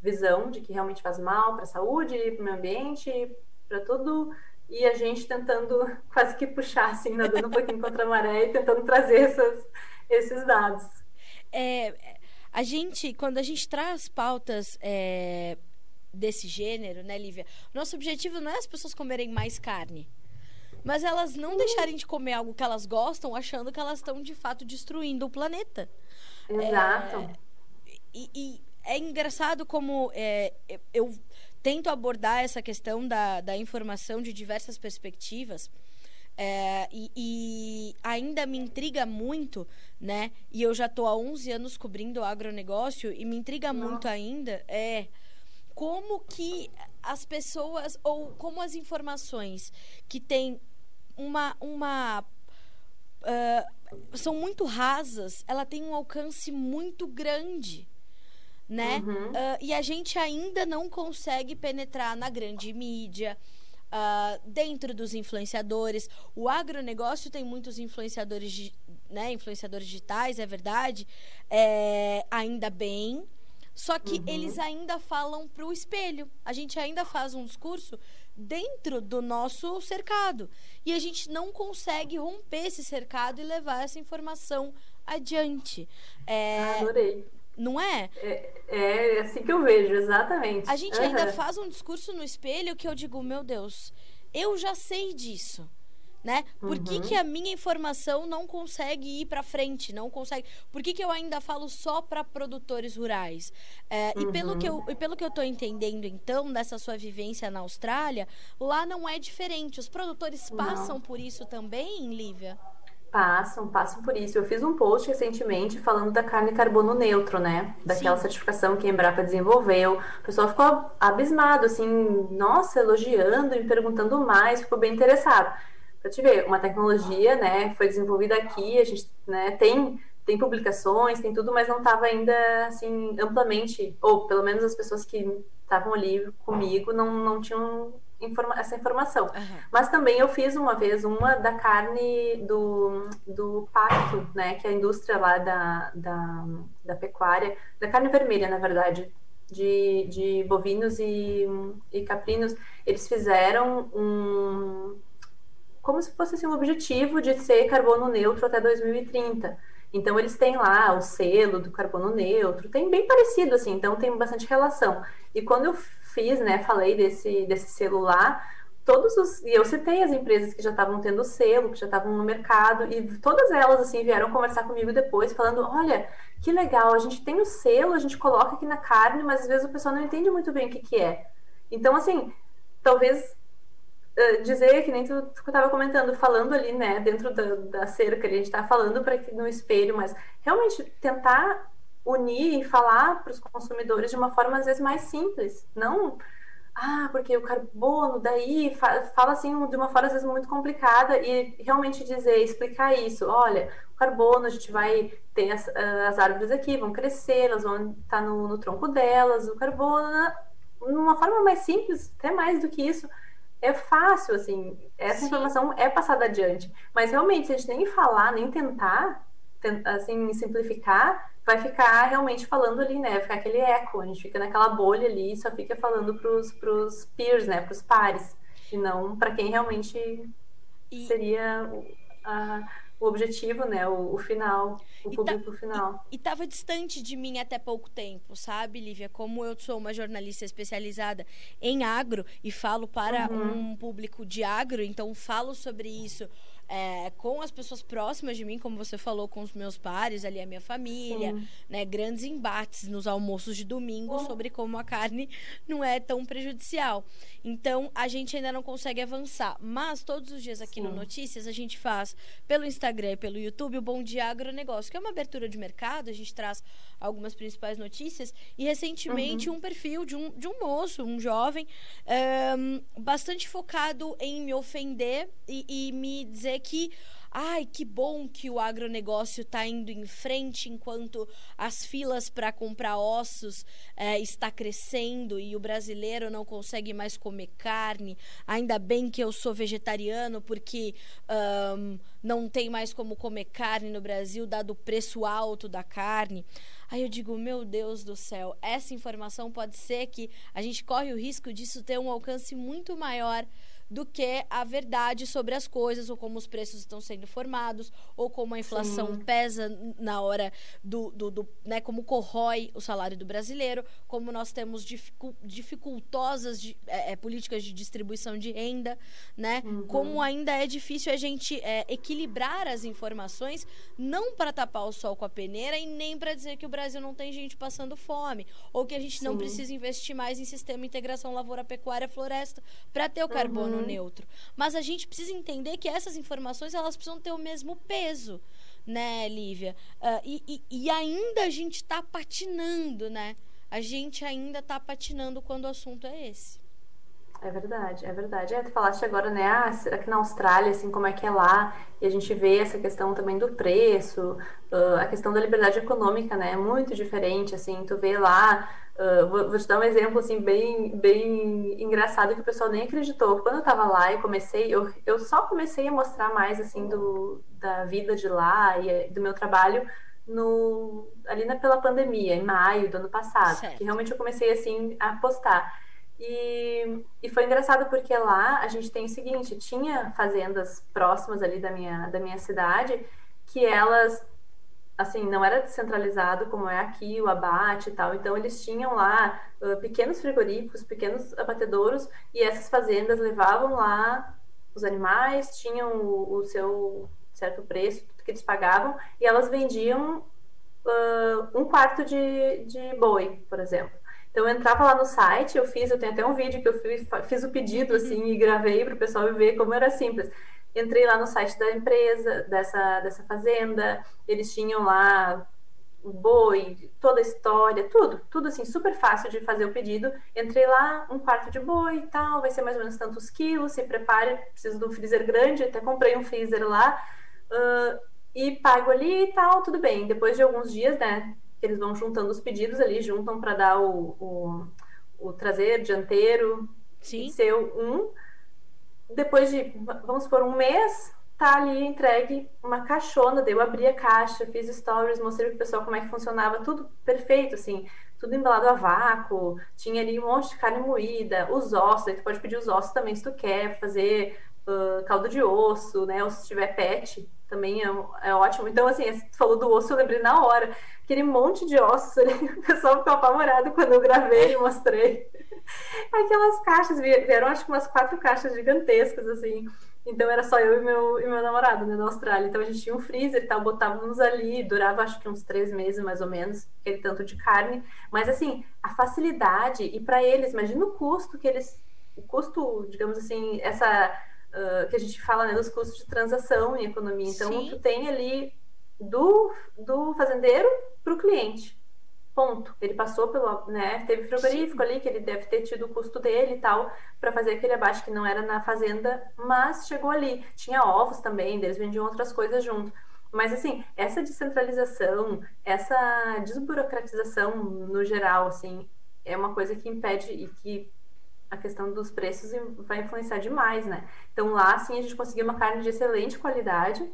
visão de que realmente faz mal para a saúde, para o meio ambiente, para tudo, e a gente tentando quase que puxar, assim, nadando um pouquinho contra a maré e tentando trazer essas, esses dados. É, a gente, quando a gente traz pautas é, desse gênero, né, Lívia? Nosso objetivo não é as pessoas comerem mais carne. Mas elas não deixarem de comer algo que elas gostam, achando que elas estão de fato destruindo o planeta. Exato. É, e, e é engraçado como é, eu tento abordar essa questão da, da informação de diversas perspectivas. É, e, e, ainda me intriga muito, né? E eu já estou há 11 anos cobrindo o agronegócio e me intriga Nossa. muito ainda é como que as pessoas ou como as informações que têm uma uma uh, são muito rasas, ela tem um alcance muito grande né? Uhum. Uh, e a gente ainda não consegue penetrar na grande mídia. Uh, dentro dos influenciadores, o agronegócio tem muitos influenciadores, né, influenciadores digitais, é verdade, é, ainda bem, só que uhum. eles ainda falam para o espelho. A gente ainda faz um discurso dentro do nosso cercado. E a gente não consegue romper esse cercado e levar essa informação adiante. É, Adorei. Não é? é? É assim que eu vejo, exatamente. A gente uhum. ainda faz um discurso no espelho que eu digo, meu Deus, eu já sei disso. Né? Por uhum. que, que a minha informação não consegue ir para frente? Não consegue? Por que, que eu ainda falo só para produtores rurais? É, uhum. E pelo que eu e pelo que eu estou entendendo então dessa sua vivência na Austrália, lá não é diferente. Os produtores passam não. por isso também, Lívia? Passam, passam por isso. Eu fiz um post recentemente falando da carne carbono neutro, né? Daquela Sim. certificação que a Embrapa desenvolveu. O pessoal ficou abismado, assim, nossa, elogiando e perguntando mais, ficou bem interessado. Pra te ver, uma tecnologia, né, foi desenvolvida aqui, a gente, né, tem tem publicações, tem tudo, mas não estava ainda assim amplamente, ou pelo menos as pessoas que estavam ali comigo não, não tinham informa essa informação. Uhum. Mas também eu fiz uma vez uma da carne do, do pacto, né? Que é a indústria lá da, da, da pecuária, da carne vermelha, na verdade, de, de bovinos e, e caprinos. Eles fizeram um. Como se fosse assim, um objetivo de ser carbono neutro até 2030. Então eles têm lá o selo do carbono neutro, tem bem parecido assim, então tem bastante relação. E quando eu fiz, né, falei desse desse lá, todos os e eu citei as empresas que já estavam tendo selo, que já estavam no mercado e todas elas assim vieram conversar comigo depois falando, olha, que legal, a gente tem o selo, a gente coloca aqui na carne, mas às vezes o pessoal não entende muito bem o que que é. Então assim, talvez uh, dizer que nem tu, estava comentando, falando ali, né, dentro da, da cerca, a gente está falando para no espelho, mas realmente tentar unir e falar para os consumidores de uma forma às vezes mais simples, não ah, porque o carbono, daí fala assim de uma forma às vezes muito complicada e realmente dizer, explicar isso. Olha, o carbono, a gente vai ter as, as árvores aqui, vão crescer, elas vão estar no, no tronco delas, o carbono, numa forma mais simples, até mais do que isso, é fácil, assim, essa Sim. informação é passada adiante. Mas realmente, se a gente nem falar, nem tentar, assim, simplificar, vai ficar realmente falando ali, né? Vai ficar aquele eco, a gente fica naquela bolha ali e só fica falando pros, pros peers, né? Pros pares, e não para quem realmente e... seria a o objetivo, né? O, o final, o tá público tá, final. E estava distante de mim até pouco tempo, sabe, Lívia? Como eu sou uma jornalista especializada em agro e falo para uhum. um público de agro, então falo sobre isso é, com as pessoas próximas de mim, como você falou, com os meus pares, ali a minha família, né? Grandes embates nos almoços de domingo oh. sobre como a carne não é tão prejudicial. Então, a gente ainda não consegue avançar. Mas todos os dias aqui Sim. no Notícias, a gente faz pelo Instagram e pelo YouTube o Bom Dia Agronegócio, que é uma abertura de mercado, a gente traz algumas principais notícias. E recentemente, uhum. um perfil de um, de um moço, um jovem, um, bastante focado em me ofender e, e me dizer que ai, que bom que o agronegócio está indo em frente enquanto as filas para comprar ossos é, está crescendo e o brasileiro não consegue mais comer carne. Ainda bem que eu sou vegetariano porque um, não tem mais como comer carne no Brasil, dado o preço alto da carne. Aí eu digo, meu Deus do céu, essa informação pode ser que a gente corre o risco disso ter um alcance muito maior do que a verdade sobre as coisas, ou como os preços estão sendo formados, ou como a inflação Sim. pesa na hora do, do, do, né, como corrói o salário do brasileiro, como nós temos dificu dificultosas de, é, é, políticas de distribuição de renda, né? Uhum. Como ainda é difícil a gente é, equilibrar as informações, não para tapar o sol com a peneira e nem para dizer que o Brasil não tem gente passando fome, ou que a gente Sim. não precisa investir mais em sistema de integração lavoura-pecuária-floresta para ter o carbono uhum. Neutro. Mas a gente precisa entender que essas informações elas precisam ter o mesmo peso, né, Lívia? Uh, e, e, e, ainda a gente está patinando, né? A gente ainda está patinando quando o assunto é esse. É verdade, é verdade. É, tu falaste agora, né? Ah, será que na Austrália, assim, como é que é lá? E a gente vê essa questão também do preço, uh, a questão da liberdade econômica, né? É muito diferente, assim. Tu vê lá, uh, vou, vou, te dar um exemplo, assim, bem, bem engraçado que o pessoal nem acreditou. Quando eu tava lá e comecei, eu, eu só comecei a mostrar mais, assim, do, da vida de lá e do meu trabalho no, ali na, pela pandemia, em maio do ano passado. Certo. Que realmente eu comecei, assim, a postar. E, e foi engraçado porque lá a gente tem o seguinte, tinha fazendas próximas ali da minha, da minha cidade que elas, assim, não era descentralizado como é aqui, o abate e tal. Então eles tinham lá uh, pequenos frigoríficos, pequenos abatedouros e essas fazendas levavam lá os animais, tinham o, o seu certo preço que eles pagavam e elas vendiam uh, um quarto de, de boi, por exemplo. Então eu entrava lá no site, eu fiz, eu tenho até um vídeo que eu fiz, fiz o pedido assim e gravei para o pessoal ver como era simples. Entrei lá no site da empresa, dessa, dessa fazenda, eles tinham lá o boi, toda a história, tudo, tudo assim, super fácil de fazer o pedido. Entrei lá, um quarto de boi e tal, vai ser mais ou menos tantos quilos, se prepare, preciso de um freezer grande, até comprei um freezer lá, uh, e pago ali e tal, tudo bem. Depois de alguns dias, né, que eles vão juntando os pedidos ali, juntam para dar o, o, o, traseiro, dianteiro, Sim. Seu um, depois de, vamos supor, um mês, tá ali entregue uma caixona, daí eu abri a caixa, fiz stories, mostrei pro pessoal como é que funcionava, tudo perfeito, assim, tudo embalado a vácuo, tinha ali um monte de carne moída, os ossos, aí tu pode pedir os ossos também se tu quer, fazer uh, caldo de osso, né, ou se tiver pet, também é, é, ótimo. Então, assim, tu falou do osso, eu lembrei na hora, aquele monte de ossos ali, o pessoal ficou apavorado quando eu gravei e mostrei. Aquelas caixas, vieram acho que umas quatro caixas gigantescas, assim, então era só eu e meu, e meu namorado, né, na Austrália. Então a gente tinha um freezer e tal, botávamos ali, durava acho que uns três meses mais ou menos, aquele tanto de carne. Mas assim, a facilidade, e para eles, imagina o custo que eles. O custo, digamos assim, essa. Uh, que a gente fala né, dos custos de transação em economia. Então, Sim. tu tem ali do, do fazendeiro para o cliente. Ponto. Ele passou pelo, né, teve frigorífico Sim. ali que ele deve ter tido o custo dele e tal para fazer aquele abate que não era na fazenda, mas chegou ali. Tinha ovos também, eles vendiam outras coisas junto. Mas assim, essa descentralização, essa desburocratização no geral, assim, é uma coisa que impede e que a questão dos preços vai influenciar demais, né? Então lá, assim, a gente conseguiu uma carne de excelente qualidade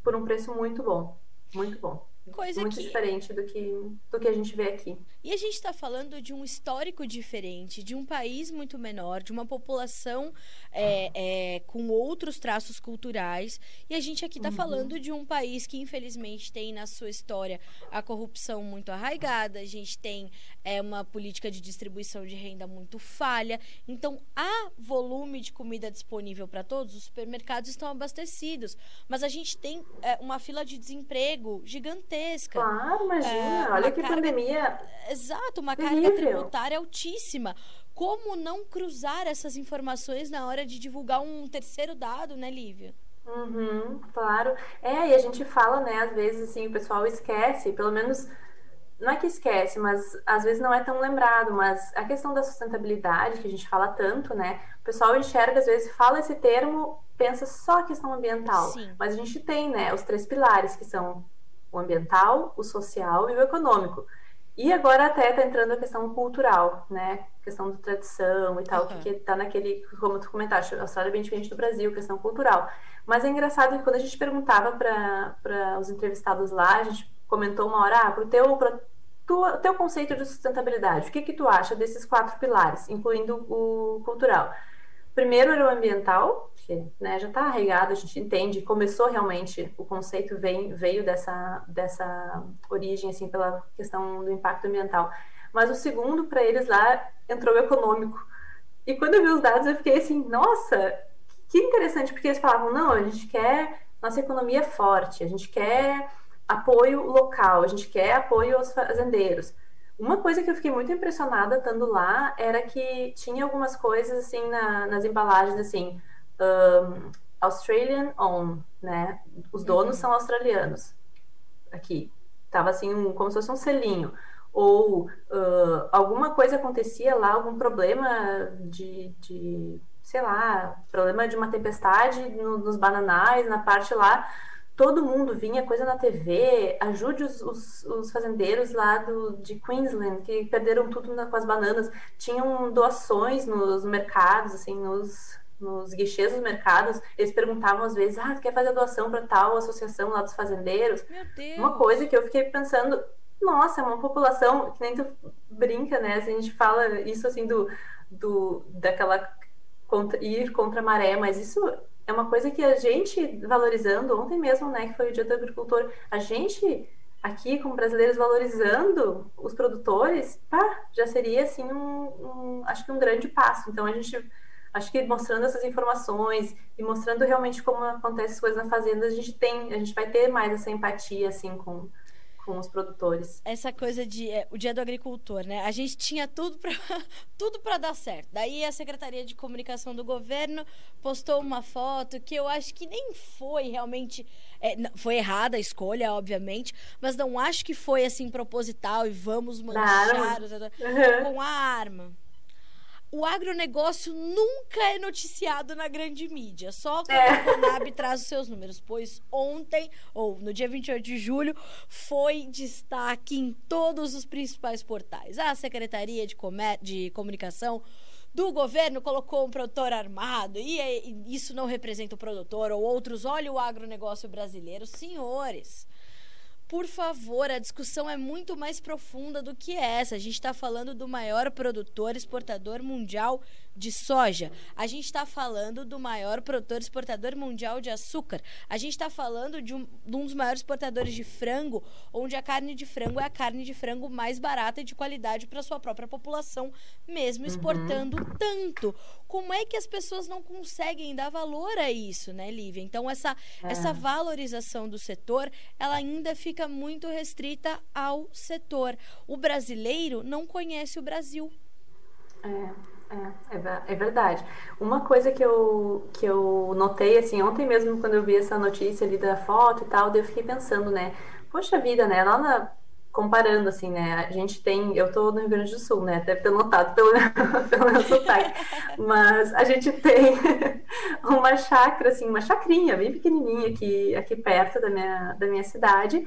por um preço muito bom, muito bom. Coisa muito que... diferente do que, do que a gente vê aqui. E a gente está falando de um histórico diferente, de um país muito menor, de uma população é, é, com outros traços culturais. E a gente aqui está uhum. falando de um país que, infelizmente, tem na sua história a corrupção muito arraigada, a gente tem é, uma política de distribuição de renda muito falha. Então, há volume de comida disponível para todos, os supermercados estão abastecidos. Mas a gente tem é, uma fila de desemprego gigantesca. Claro, imagina. É, Olha que carga, pandemia. Exato, uma carga tributária altíssima. Como não cruzar essas informações na hora de divulgar um terceiro dado, né, Lívia? Uhum, claro. É, e a gente fala, né, às vezes, assim, o pessoal esquece, pelo menos não é que esquece, mas às vezes não é tão lembrado, mas a questão da sustentabilidade, que a gente fala tanto, né? O pessoal enxerga, às vezes, fala esse termo, pensa só a questão ambiental. Sim. Mas a gente tem, né, os três pilares, que são o ambiental, o social e o econômico. E agora até está entrando a questão cultural, né? Questão da tradição e tal, uhum. que está naquele, como tu comentaste, a Austrália é bem diferente do Brasil, questão cultural. Mas é engraçado que quando a gente perguntava para os entrevistados lá, a gente comentou uma hora, ah, para o teu, tua, teu conceito de sustentabilidade, o que, que tu acha desses quatro pilares, incluindo o cultural? Primeiro era o ambiental, né, já está arraigado, a gente entende, começou realmente, o conceito vem, veio dessa, dessa origem, assim, pela questão do impacto ambiental. Mas o segundo, para eles lá, entrou o econômico. E quando eu vi os dados, eu fiquei assim, nossa, que interessante, porque eles falavam, não, a gente quer nossa economia forte, a gente quer apoio local, a gente quer apoio aos fazendeiros. Uma coisa que eu fiquei muito impressionada estando lá era que tinha algumas coisas assim na, nas embalagens assim um, Australian owned, né? Os donos uhum. são australianos. Aqui tava assim um, como se fosse um selinho ou uh, alguma coisa acontecia lá, algum problema de, de sei lá, problema de uma tempestade no, nos bananais, na parte lá, todo mundo vinha coisa na TV, ajude os, os, os fazendeiros lá do, de Queensland, que perderam tudo na, com as bananas, tinham doações nos mercados, assim, nos, nos guichês dos mercados, eles perguntavam às vezes, ah, tu quer fazer doação para tal associação lá dos fazendeiros? Uma coisa que eu fiquei pensando, nossa, é uma população, que nem tu brinca, né, a gente fala isso assim do, do daquela contra, ir contra a maré, mas isso é uma coisa que a gente valorizando, ontem mesmo, né, que foi o dia do agricultor, a gente aqui como brasileiros valorizando os produtores, pá, já seria assim um, um, acho que um grande passo. Então a gente acho que mostrando essas informações e mostrando realmente como acontecem as coisas na fazenda, a gente tem, a gente vai ter mais essa empatia assim com com os produtores. Essa coisa de é, o dia do agricultor, né? A gente tinha tudo para tudo para dar certo. Daí a Secretaria de Comunicação do governo postou uma foto que eu acho que nem foi realmente é, foi errada a escolha, obviamente, mas não acho que foi assim proposital e vamos manchar uhum. com a arma o agronegócio nunca é noticiado na grande mídia, só quando é. a Conab traz os seus números, pois ontem, ou no dia 28 de julho, foi destaque em todos os principais portais. A Secretaria de, Comer de Comunicação do governo colocou um produtor armado e, e isso não representa o produtor, ou outros, olha o agronegócio brasileiro. Senhores, por favor, a discussão é muito mais profunda do que essa. A gente está falando do maior produtor exportador mundial de soja. A gente está falando do maior produtor exportador mundial de açúcar. A gente está falando de um, de um, dos maiores exportadores de frango, onde a carne de frango é a carne de frango mais barata e de qualidade para sua própria população, mesmo exportando uhum. tanto. Como é que as pessoas não conseguem dar valor a isso, né, Lívia? Então, essa, é. essa valorização do setor, ela ainda fica muito restrita ao setor. O brasileiro não conhece o Brasil. É. É, é, é, verdade. Uma coisa que eu, que eu notei, assim, ontem mesmo, quando eu vi essa notícia ali da foto e tal, eu fiquei pensando, né? Poxa vida, né? Lá na, comparando, assim, né? A gente tem. Eu tô no Rio Grande do Sul, né? Deve ter notado pelo, pelo meu sotaque. Mas a gente tem uma chácara, assim, uma chacrinha bem pequenininha aqui, aqui perto da minha, da minha cidade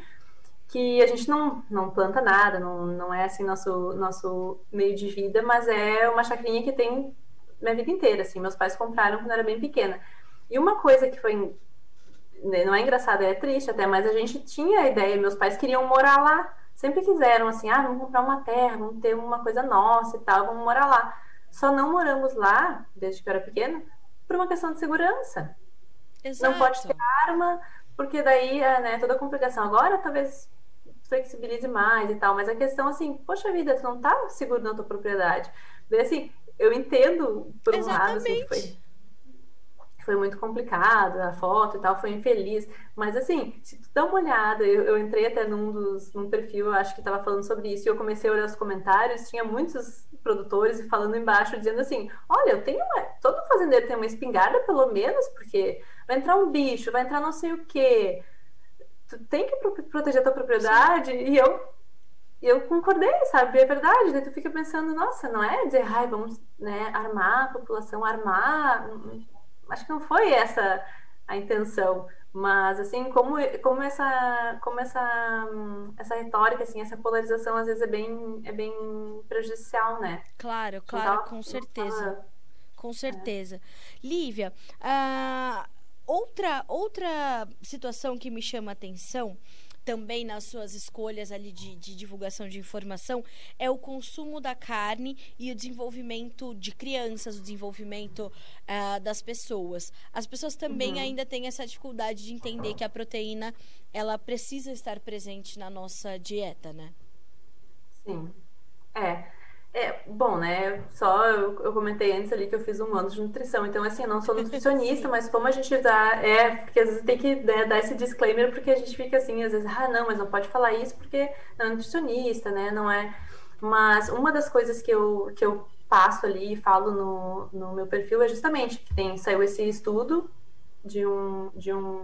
que a gente não, não planta nada, não, não é assim nosso, nosso meio de vida, mas é uma chacrinha que tem minha vida inteira, assim, meus pais compraram quando eu era bem pequena. E uma coisa que foi, né, não é engraçada, é triste até, mas a gente tinha a ideia, meus pais queriam morar lá, sempre quiseram, assim, ah, vamos comprar uma terra, vamos ter uma coisa nossa e tal, vamos morar lá. Só não moramos lá, desde que eu era pequena, por uma questão de segurança. Exato. Não pode ter arma, porque daí é né, toda a complicação. Agora, talvez flexibilize mais e tal, mas a questão assim, poxa vida, tu não tá seguro na tua propriedade. Daí assim, eu entendo por um Exatamente. lado, assim, foi, foi muito complicado, a foto e tal, foi infeliz, mas assim, se tu dá uma olhada, eu, eu entrei até num dos, num perfil, acho que tava falando sobre isso, e eu comecei a olhar os comentários, tinha muitos produtores falando embaixo, dizendo assim, olha, eu tenho uma, todo fazendeiro tem uma espingarda pelo menos, porque vai entrar um bicho, vai entrar não sei o quê, tu tem que proteger a tua propriedade. Sim. E eu, eu concordei, sabe? É verdade. Daí tu fica pensando, nossa, não é dizer, ai, vamos né, armar a população, armar. Acho que não foi essa a intenção. Mas, assim, como, como, essa, como essa, essa retórica, assim, essa polarização, às vezes, é bem, é bem prejudicial, né? Claro, claro, com certeza. Com certeza. É. Lívia, uh, Outra, outra situação que me chama a atenção também nas suas escolhas ali de, de, divulgação de informação é o consumo da carne e o desenvolvimento de crianças, o desenvolvimento uh, das pessoas. As pessoas também uhum. ainda têm essa dificuldade de entender que a proteína ela precisa estar presente na nossa dieta, né? Sim. É. É, bom, né? Só eu, eu, comentei antes ali que eu fiz um ano de nutrição, então assim, eu não sou nutricionista, mas como a gente dá, é, porque às vezes tem que né, dar esse disclaimer, porque a gente fica assim, às vezes, ah, não, mas não pode falar isso porque não é nutricionista, né? Não é. Mas uma das coisas que eu, que eu passo ali e falo no, no meu perfil é justamente que tem, saiu esse estudo de um, de um.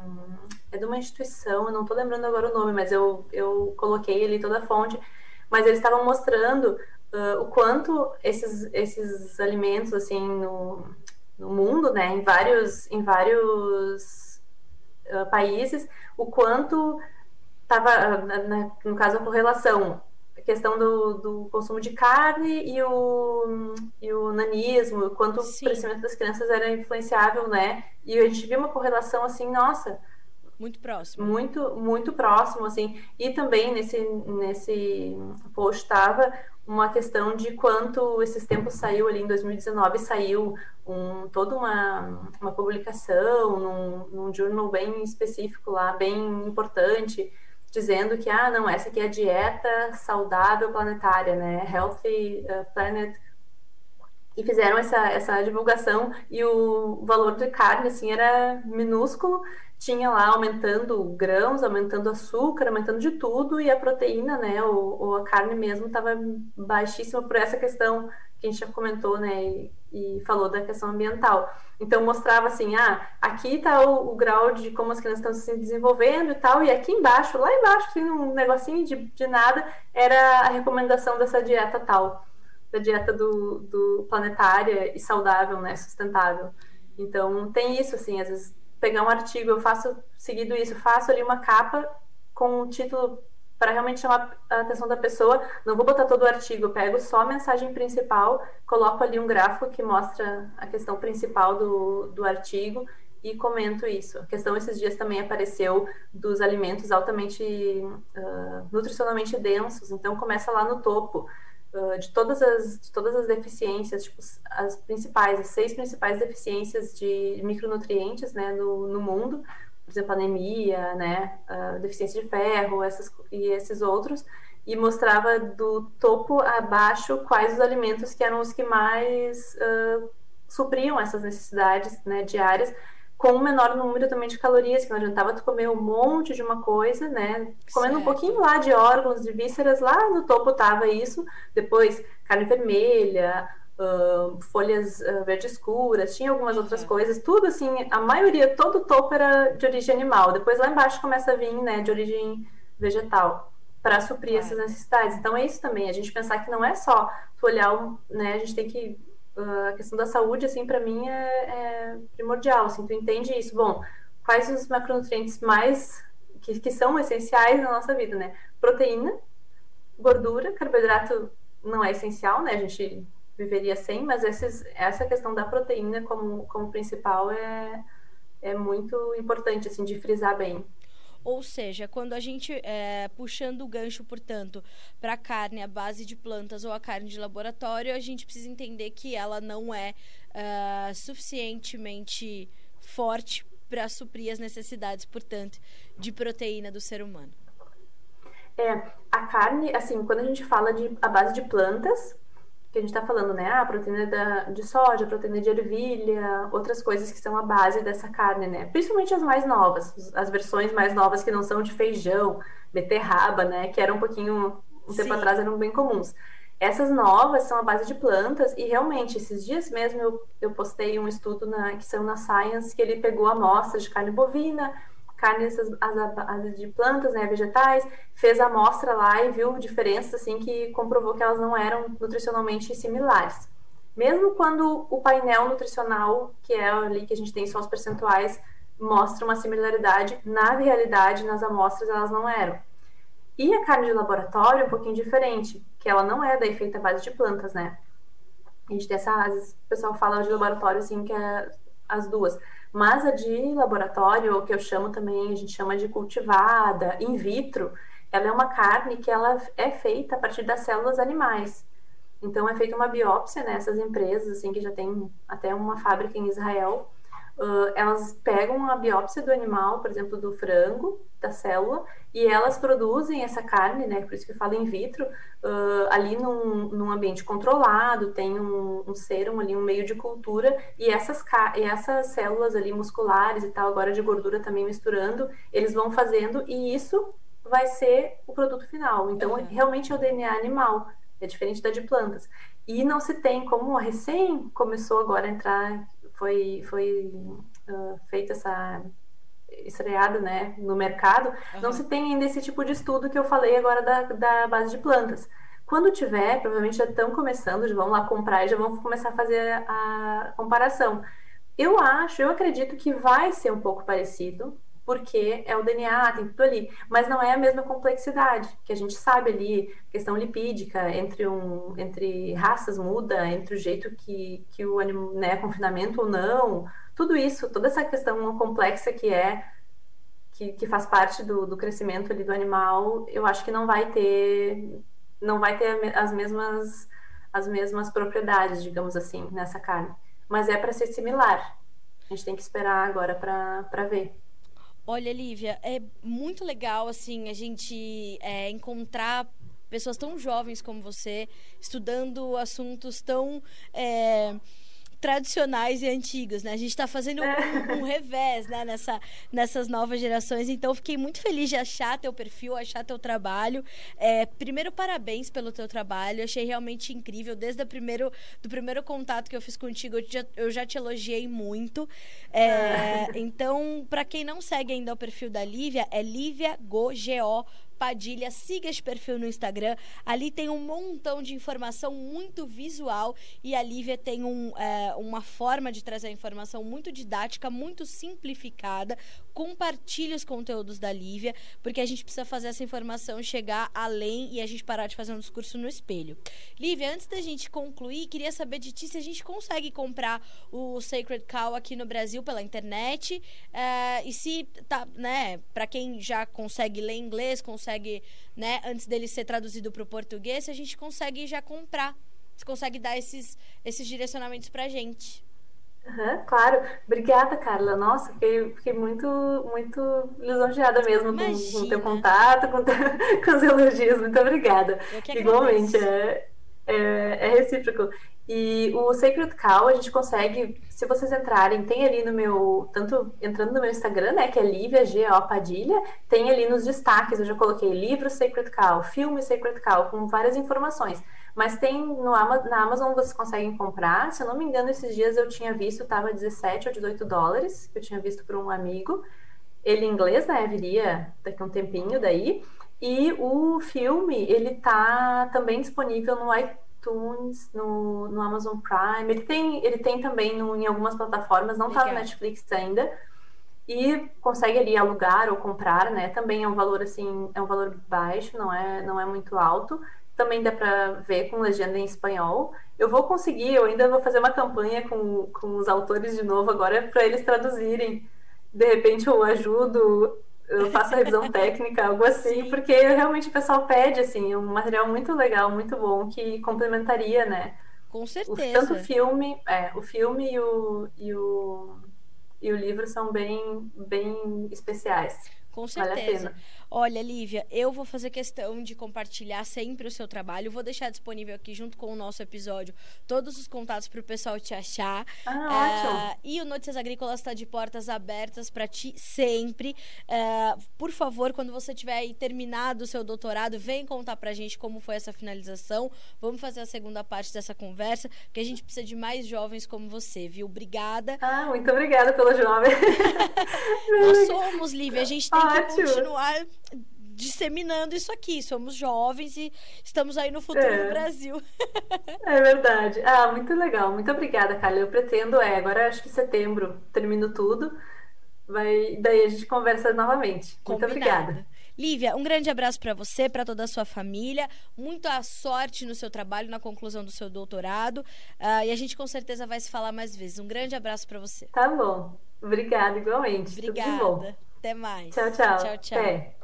É de uma instituição, eu não tô lembrando agora o nome, mas eu, eu coloquei ali toda a fonte. Mas eles estavam mostrando uh, o quanto esses, esses alimentos, assim, no, no mundo, né, em vários, em vários uh, países, o quanto estava, uh, no caso, a correlação a questão do, do, consumo de carne e o, e o nanismo, o quanto Sim. o crescimento das crianças era influenciável, né? E a gente viu uma correlação assim, nossa, muito próximo. Muito, muito próximo, assim. E também nesse, nesse post estava uma questão de quanto esses tempos saiu ali em 2019, saiu um, toda uma, uma publicação num, num jornal bem específico lá, bem importante, dizendo que, ah, não, essa aqui é a dieta saudável planetária, né? Healthy uh, Planet. E fizeram essa, essa divulgação e o valor de carne, assim, era minúsculo tinha lá aumentando grãos, aumentando açúcar, aumentando de tudo, e a proteína, né, ou, ou a carne mesmo, estava baixíssima por essa questão que a gente já comentou, né, e, e, falou da questão ambiental. Então mostrava assim, ah, aqui está o, o, grau de como as crianças estão se desenvolvendo e tal, e aqui embaixo, lá embaixo, assim, um negocinho de, de nada, era a recomendação dessa dieta tal, da dieta do, do planetária e saudável, né, sustentável. Então tem isso, assim, às vezes pegar um artigo, eu faço seguido isso, faço ali uma capa com um título para realmente chamar a atenção da pessoa. Não vou botar todo o artigo, pego só a mensagem principal, coloco ali um gráfico que mostra a questão principal do, do artigo e comento isso. A questão esses dias também apareceu dos alimentos altamente uh, nutricionalmente densos, então começa lá no topo. De, todas as, de todas as deficiências, tipo, as principais, as seis principais deficiências de micronutrientes né, no, no mundo, por exemplo, anemia, né, uh, deficiência de ferro essas, e esses outros, e mostrava do topo a baixo quais os alimentos que eram os que mais uh, supriam essas necessidades né, diárias, com um menor número também de calorias, que não adiantava tu comer um monte de uma coisa, né? Comendo certo. um pouquinho lá de órgãos, de vísceras, lá no topo tava isso, depois carne vermelha, uh, folhas uh, verde escuras, tinha algumas outras uhum. coisas, tudo assim, a maioria, todo o topo era de origem animal. Depois lá embaixo começa a vir, né, de origem vegetal, para suprir essas necessidades. Então é isso também, a gente pensar que não é só tu olhar, né, a gente tem que a questão da saúde, assim, para mim é, é, primordial, assim, tu entende isso. Bom, quais os macronutrientes mais que, que são essenciais na nossa vida, né? Proteína, gordura, carboidrato não é essencial, né? A gente viveria sem, mas esses, essa questão da proteína como, como principal é, é muito importante, assim, de frisar bem. Ou seja, quando a gente, é, puxando o gancho, portanto, para a carne à base de plantas ou a carne de laboratório, a gente precisa entender que ela não é uh, suficientemente forte para suprir as necessidades, portanto, de proteína do ser humano. É, a carne, assim, quando a gente fala de a base de plantas, que a gente está falando, né? A proteína da, de soja, proteína de ervilha, outras coisas que são a base dessa carne, né? Principalmente as mais novas, as versões mais novas que não são de feijão, beterraba, né? Que eram um pouquinho, um tempo Sim. atrás eram bem comuns. Essas novas são a base de plantas e realmente, esses dias mesmo eu, eu postei um estudo na, que saiu na Science que ele pegou amostras de carne bovina, carnes as, as, de plantas, né, vegetais, fez a amostra lá e viu diferenças assim que comprovou que elas não eram nutricionalmente similares. Mesmo quando o painel nutricional, que é ali que a gente tem só os percentuais, mostra uma similaridade, na realidade, nas amostras elas não eram. E a carne de laboratório é um pouquinho diferente, que ela não é daí feita base de plantas, né? A gente tem essa, às vezes o pessoal fala de laboratório assim, que é as duas. Mas a de laboratório, que eu chamo também, a gente chama de cultivada, in vitro, ela é uma carne que ela é feita a partir das células animais. Então é feita uma biópsia nessas né, empresas, assim, que já tem até uma fábrica em Israel, uh, elas pegam a biópsia do animal, por exemplo, do frango, da célula, e elas produzem essa carne, né? Por isso que eu falo in vitro, uh, ali num, num, ambiente controlado, tem um, um serum ali, um meio de cultura, e essas, e essas células ali musculares e tal, agora de gordura também misturando, eles vão fazendo, e isso vai ser o produto final. Então, uhum. realmente é o DNA animal, é diferente da de plantas. E não se tem, como a recém começou agora a entrar foi, foi uh, feita essa estreada né, no mercado, uhum. não se tem ainda esse tipo de estudo que eu falei agora da, da base de plantas. Quando tiver, provavelmente já estão começando, já vão lá comprar e já vão começar a fazer a comparação. Eu acho, eu acredito que vai ser um pouco parecido, porque é o DNA, tem tudo ali, mas não é a mesma complexidade, que a gente sabe ali, questão lipídica, entre, um, entre raças muda, entre o jeito que, que o animal, né, confinamento ou não, tudo isso, toda essa questão complexa que é, que, que faz parte do, do crescimento ali do animal, eu acho que não vai ter, não vai ter as mesmas, as mesmas propriedades, digamos assim, nessa carne, mas é para ser similar, a gente tem que esperar agora para ver. Olha, Lívia, é muito legal assim a gente é, encontrar pessoas tão jovens como você estudando assuntos tão é, tradicionais e antigos, né? A gente está fazendo um, um, revés, né? Nessa, nessas novas gerações. Então, fiquei muito feliz de achar teu perfil, achar teu trabalho. É, primeiro, parabéns pelo teu trabalho. Achei realmente incrível. Desde o primeiro, do primeiro contato que eu fiz contigo, eu já, eu já te elogiei muito. É, ah. então, para quem não segue ainda o perfil da Lívia, é Lívia Go, G-O, Padilha. Siga esse perfil no Instagram. Ali tem um montão de informação muito visual e a Lívia tem um, é, uma forma de trazer a informação muito didática, muito simplificada. Compartilhe os conteúdos da Lívia, porque a gente precisa fazer essa informação chegar além e a gente parar de fazer um discurso no espelho. Lívia, antes da gente concluir, queria saber de ti se a gente consegue comprar o Sacred Cow aqui no Brasil pela internet uh, e se tá, né, para quem já consegue ler inglês, consegue, né, antes dele ser traduzido para o português, se a gente consegue já comprar, se consegue dar esses esses direcionamentos para gente. Uhum, claro. Obrigada, Carla. Nossa, fiquei, fiquei muito, muito lisonjeada mesmo com, com o teu contato, com, teu, com os elogios. Muito obrigada. Igualmente, é, é, é, recíproco. E o Sacred Cow a gente consegue, se vocês entrarem, tem ali no meu, tanto entrando no meu Instagram, né, que é Lívia G O Padilha, tem ali nos destaques, eu já coloquei livro Sacred Cow, filme Sacred Cow, com várias informações. Mas tem no, na Amazon vocês conseguem comprar. Se eu não me engano, esses dias eu tinha visto, estava 17 ou 18 dólares, que eu tinha visto por um amigo. Ele em inglês, né? Viria daqui a um tempinho daí. E o filme, ele tá também disponível no iTunes, no, no Amazon Prime. Ele tem, ele tem também no, em algumas plataformas, não está no Netflix ainda. E consegue ali alugar ou comprar, né? Também é um valor assim, é um valor baixo, não é, não é muito alto também dá para ver com legenda em espanhol. Eu vou conseguir, eu ainda vou fazer uma campanha com, com os autores de novo agora para eles traduzirem. De repente eu ajudo, eu faço a revisão técnica, algo assim, Sim. porque realmente o pessoal pede assim, um material muito legal, muito bom que complementaria, né? Com certeza. O, tanto o filme, é, o filme e o, e o, e o livro são bem, bem especiais. Com certeza. Vale Olha, Lívia, eu vou fazer questão de compartilhar sempre o seu trabalho. Vou deixar disponível aqui, junto com o nosso episódio, todos os contatos para o pessoal te achar. Ah, uh, e o Notícias Agrícolas está de portas abertas para ti sempre. Uh, por favor, quando você tiver aí terminado o seu doutorado, vem contar para a gente como foi essa finalização. Vamos fazer a segunda parte dessa conversa, porque a gente precisa de mais jovens como você, viu? Obrigada. Ah, muito obrigada pelo jovem. Nós somos, Lívia. A gente tem Ótimo. que continuar disseminando isso aqui. Somos jovens e estamos aí no futuro é. do Brasil. é verdade. Ah, muito legal. Muito obrigada, Carla. Eu pretendo, é, agora acho que setembro termino tudo. Vai, daí a gente conversa novamente. Combinado. Muito obrigada. Lívia, um grande abraço para você, para toda a sua família. Muita sorte no seu trabalho, na conclusão do seu doutorado. Uh, e a gente com certeza vai se falar mais vezes. Um grande abraço para você. Tá bom. Obrigada, igualmente. Obrigada. Até mais. Tchau, tchau. Tchau, tchau. Até.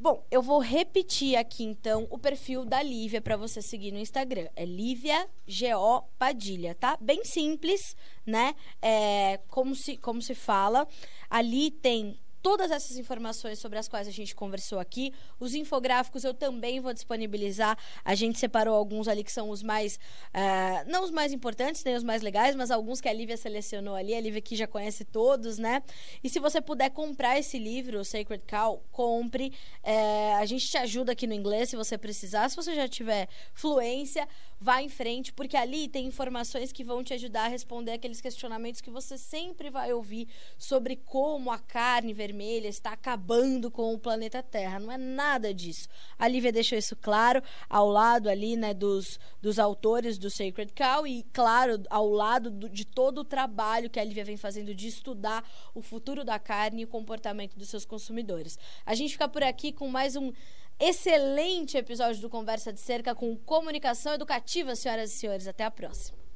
Bom, eu vou repetir aqui então o perfil da Lívia para você seguir no Instagram. É Lívia Go Padilha, tá? Bem simples, né? É, como se como se fala. Ali tem todas essas informações sobre as quais a gente conversou aqui. Os infográficos eu também vou disponibilizar. A gente separou alguns ali que são os mais. Uh, não os mais importantes, nem os mais legais, mas alguns que a Lívia selecionou ali. A Lívia aqui já conhece todos, né? E se você puder comprar esse livro, o Sacred Cow, compre. Uh, a gente te ajuda aqui no inglês se você precisar. Se você já tiver fluência, vá em frente, porque ali tem informações que vão te ajudar a responder aqueles questionamentos que você sempre vai ouvir sobre como a carne vermelha está acabando com o planeta Terra. Não é nada disso. A Lívia deixou isso claro ao lado ali, né, dos, dos autores do Sacred Cow e, claro, ao lado do, de todo o trabalho que a Lívia vem fazendo de estudar o futuro da carne e o comportamento dos seus consumidores. A gente fica por aqui com mais um excelente episódio do Conversa de Cerca com comunicação educativa, senhoras e senhores. Até a próxima.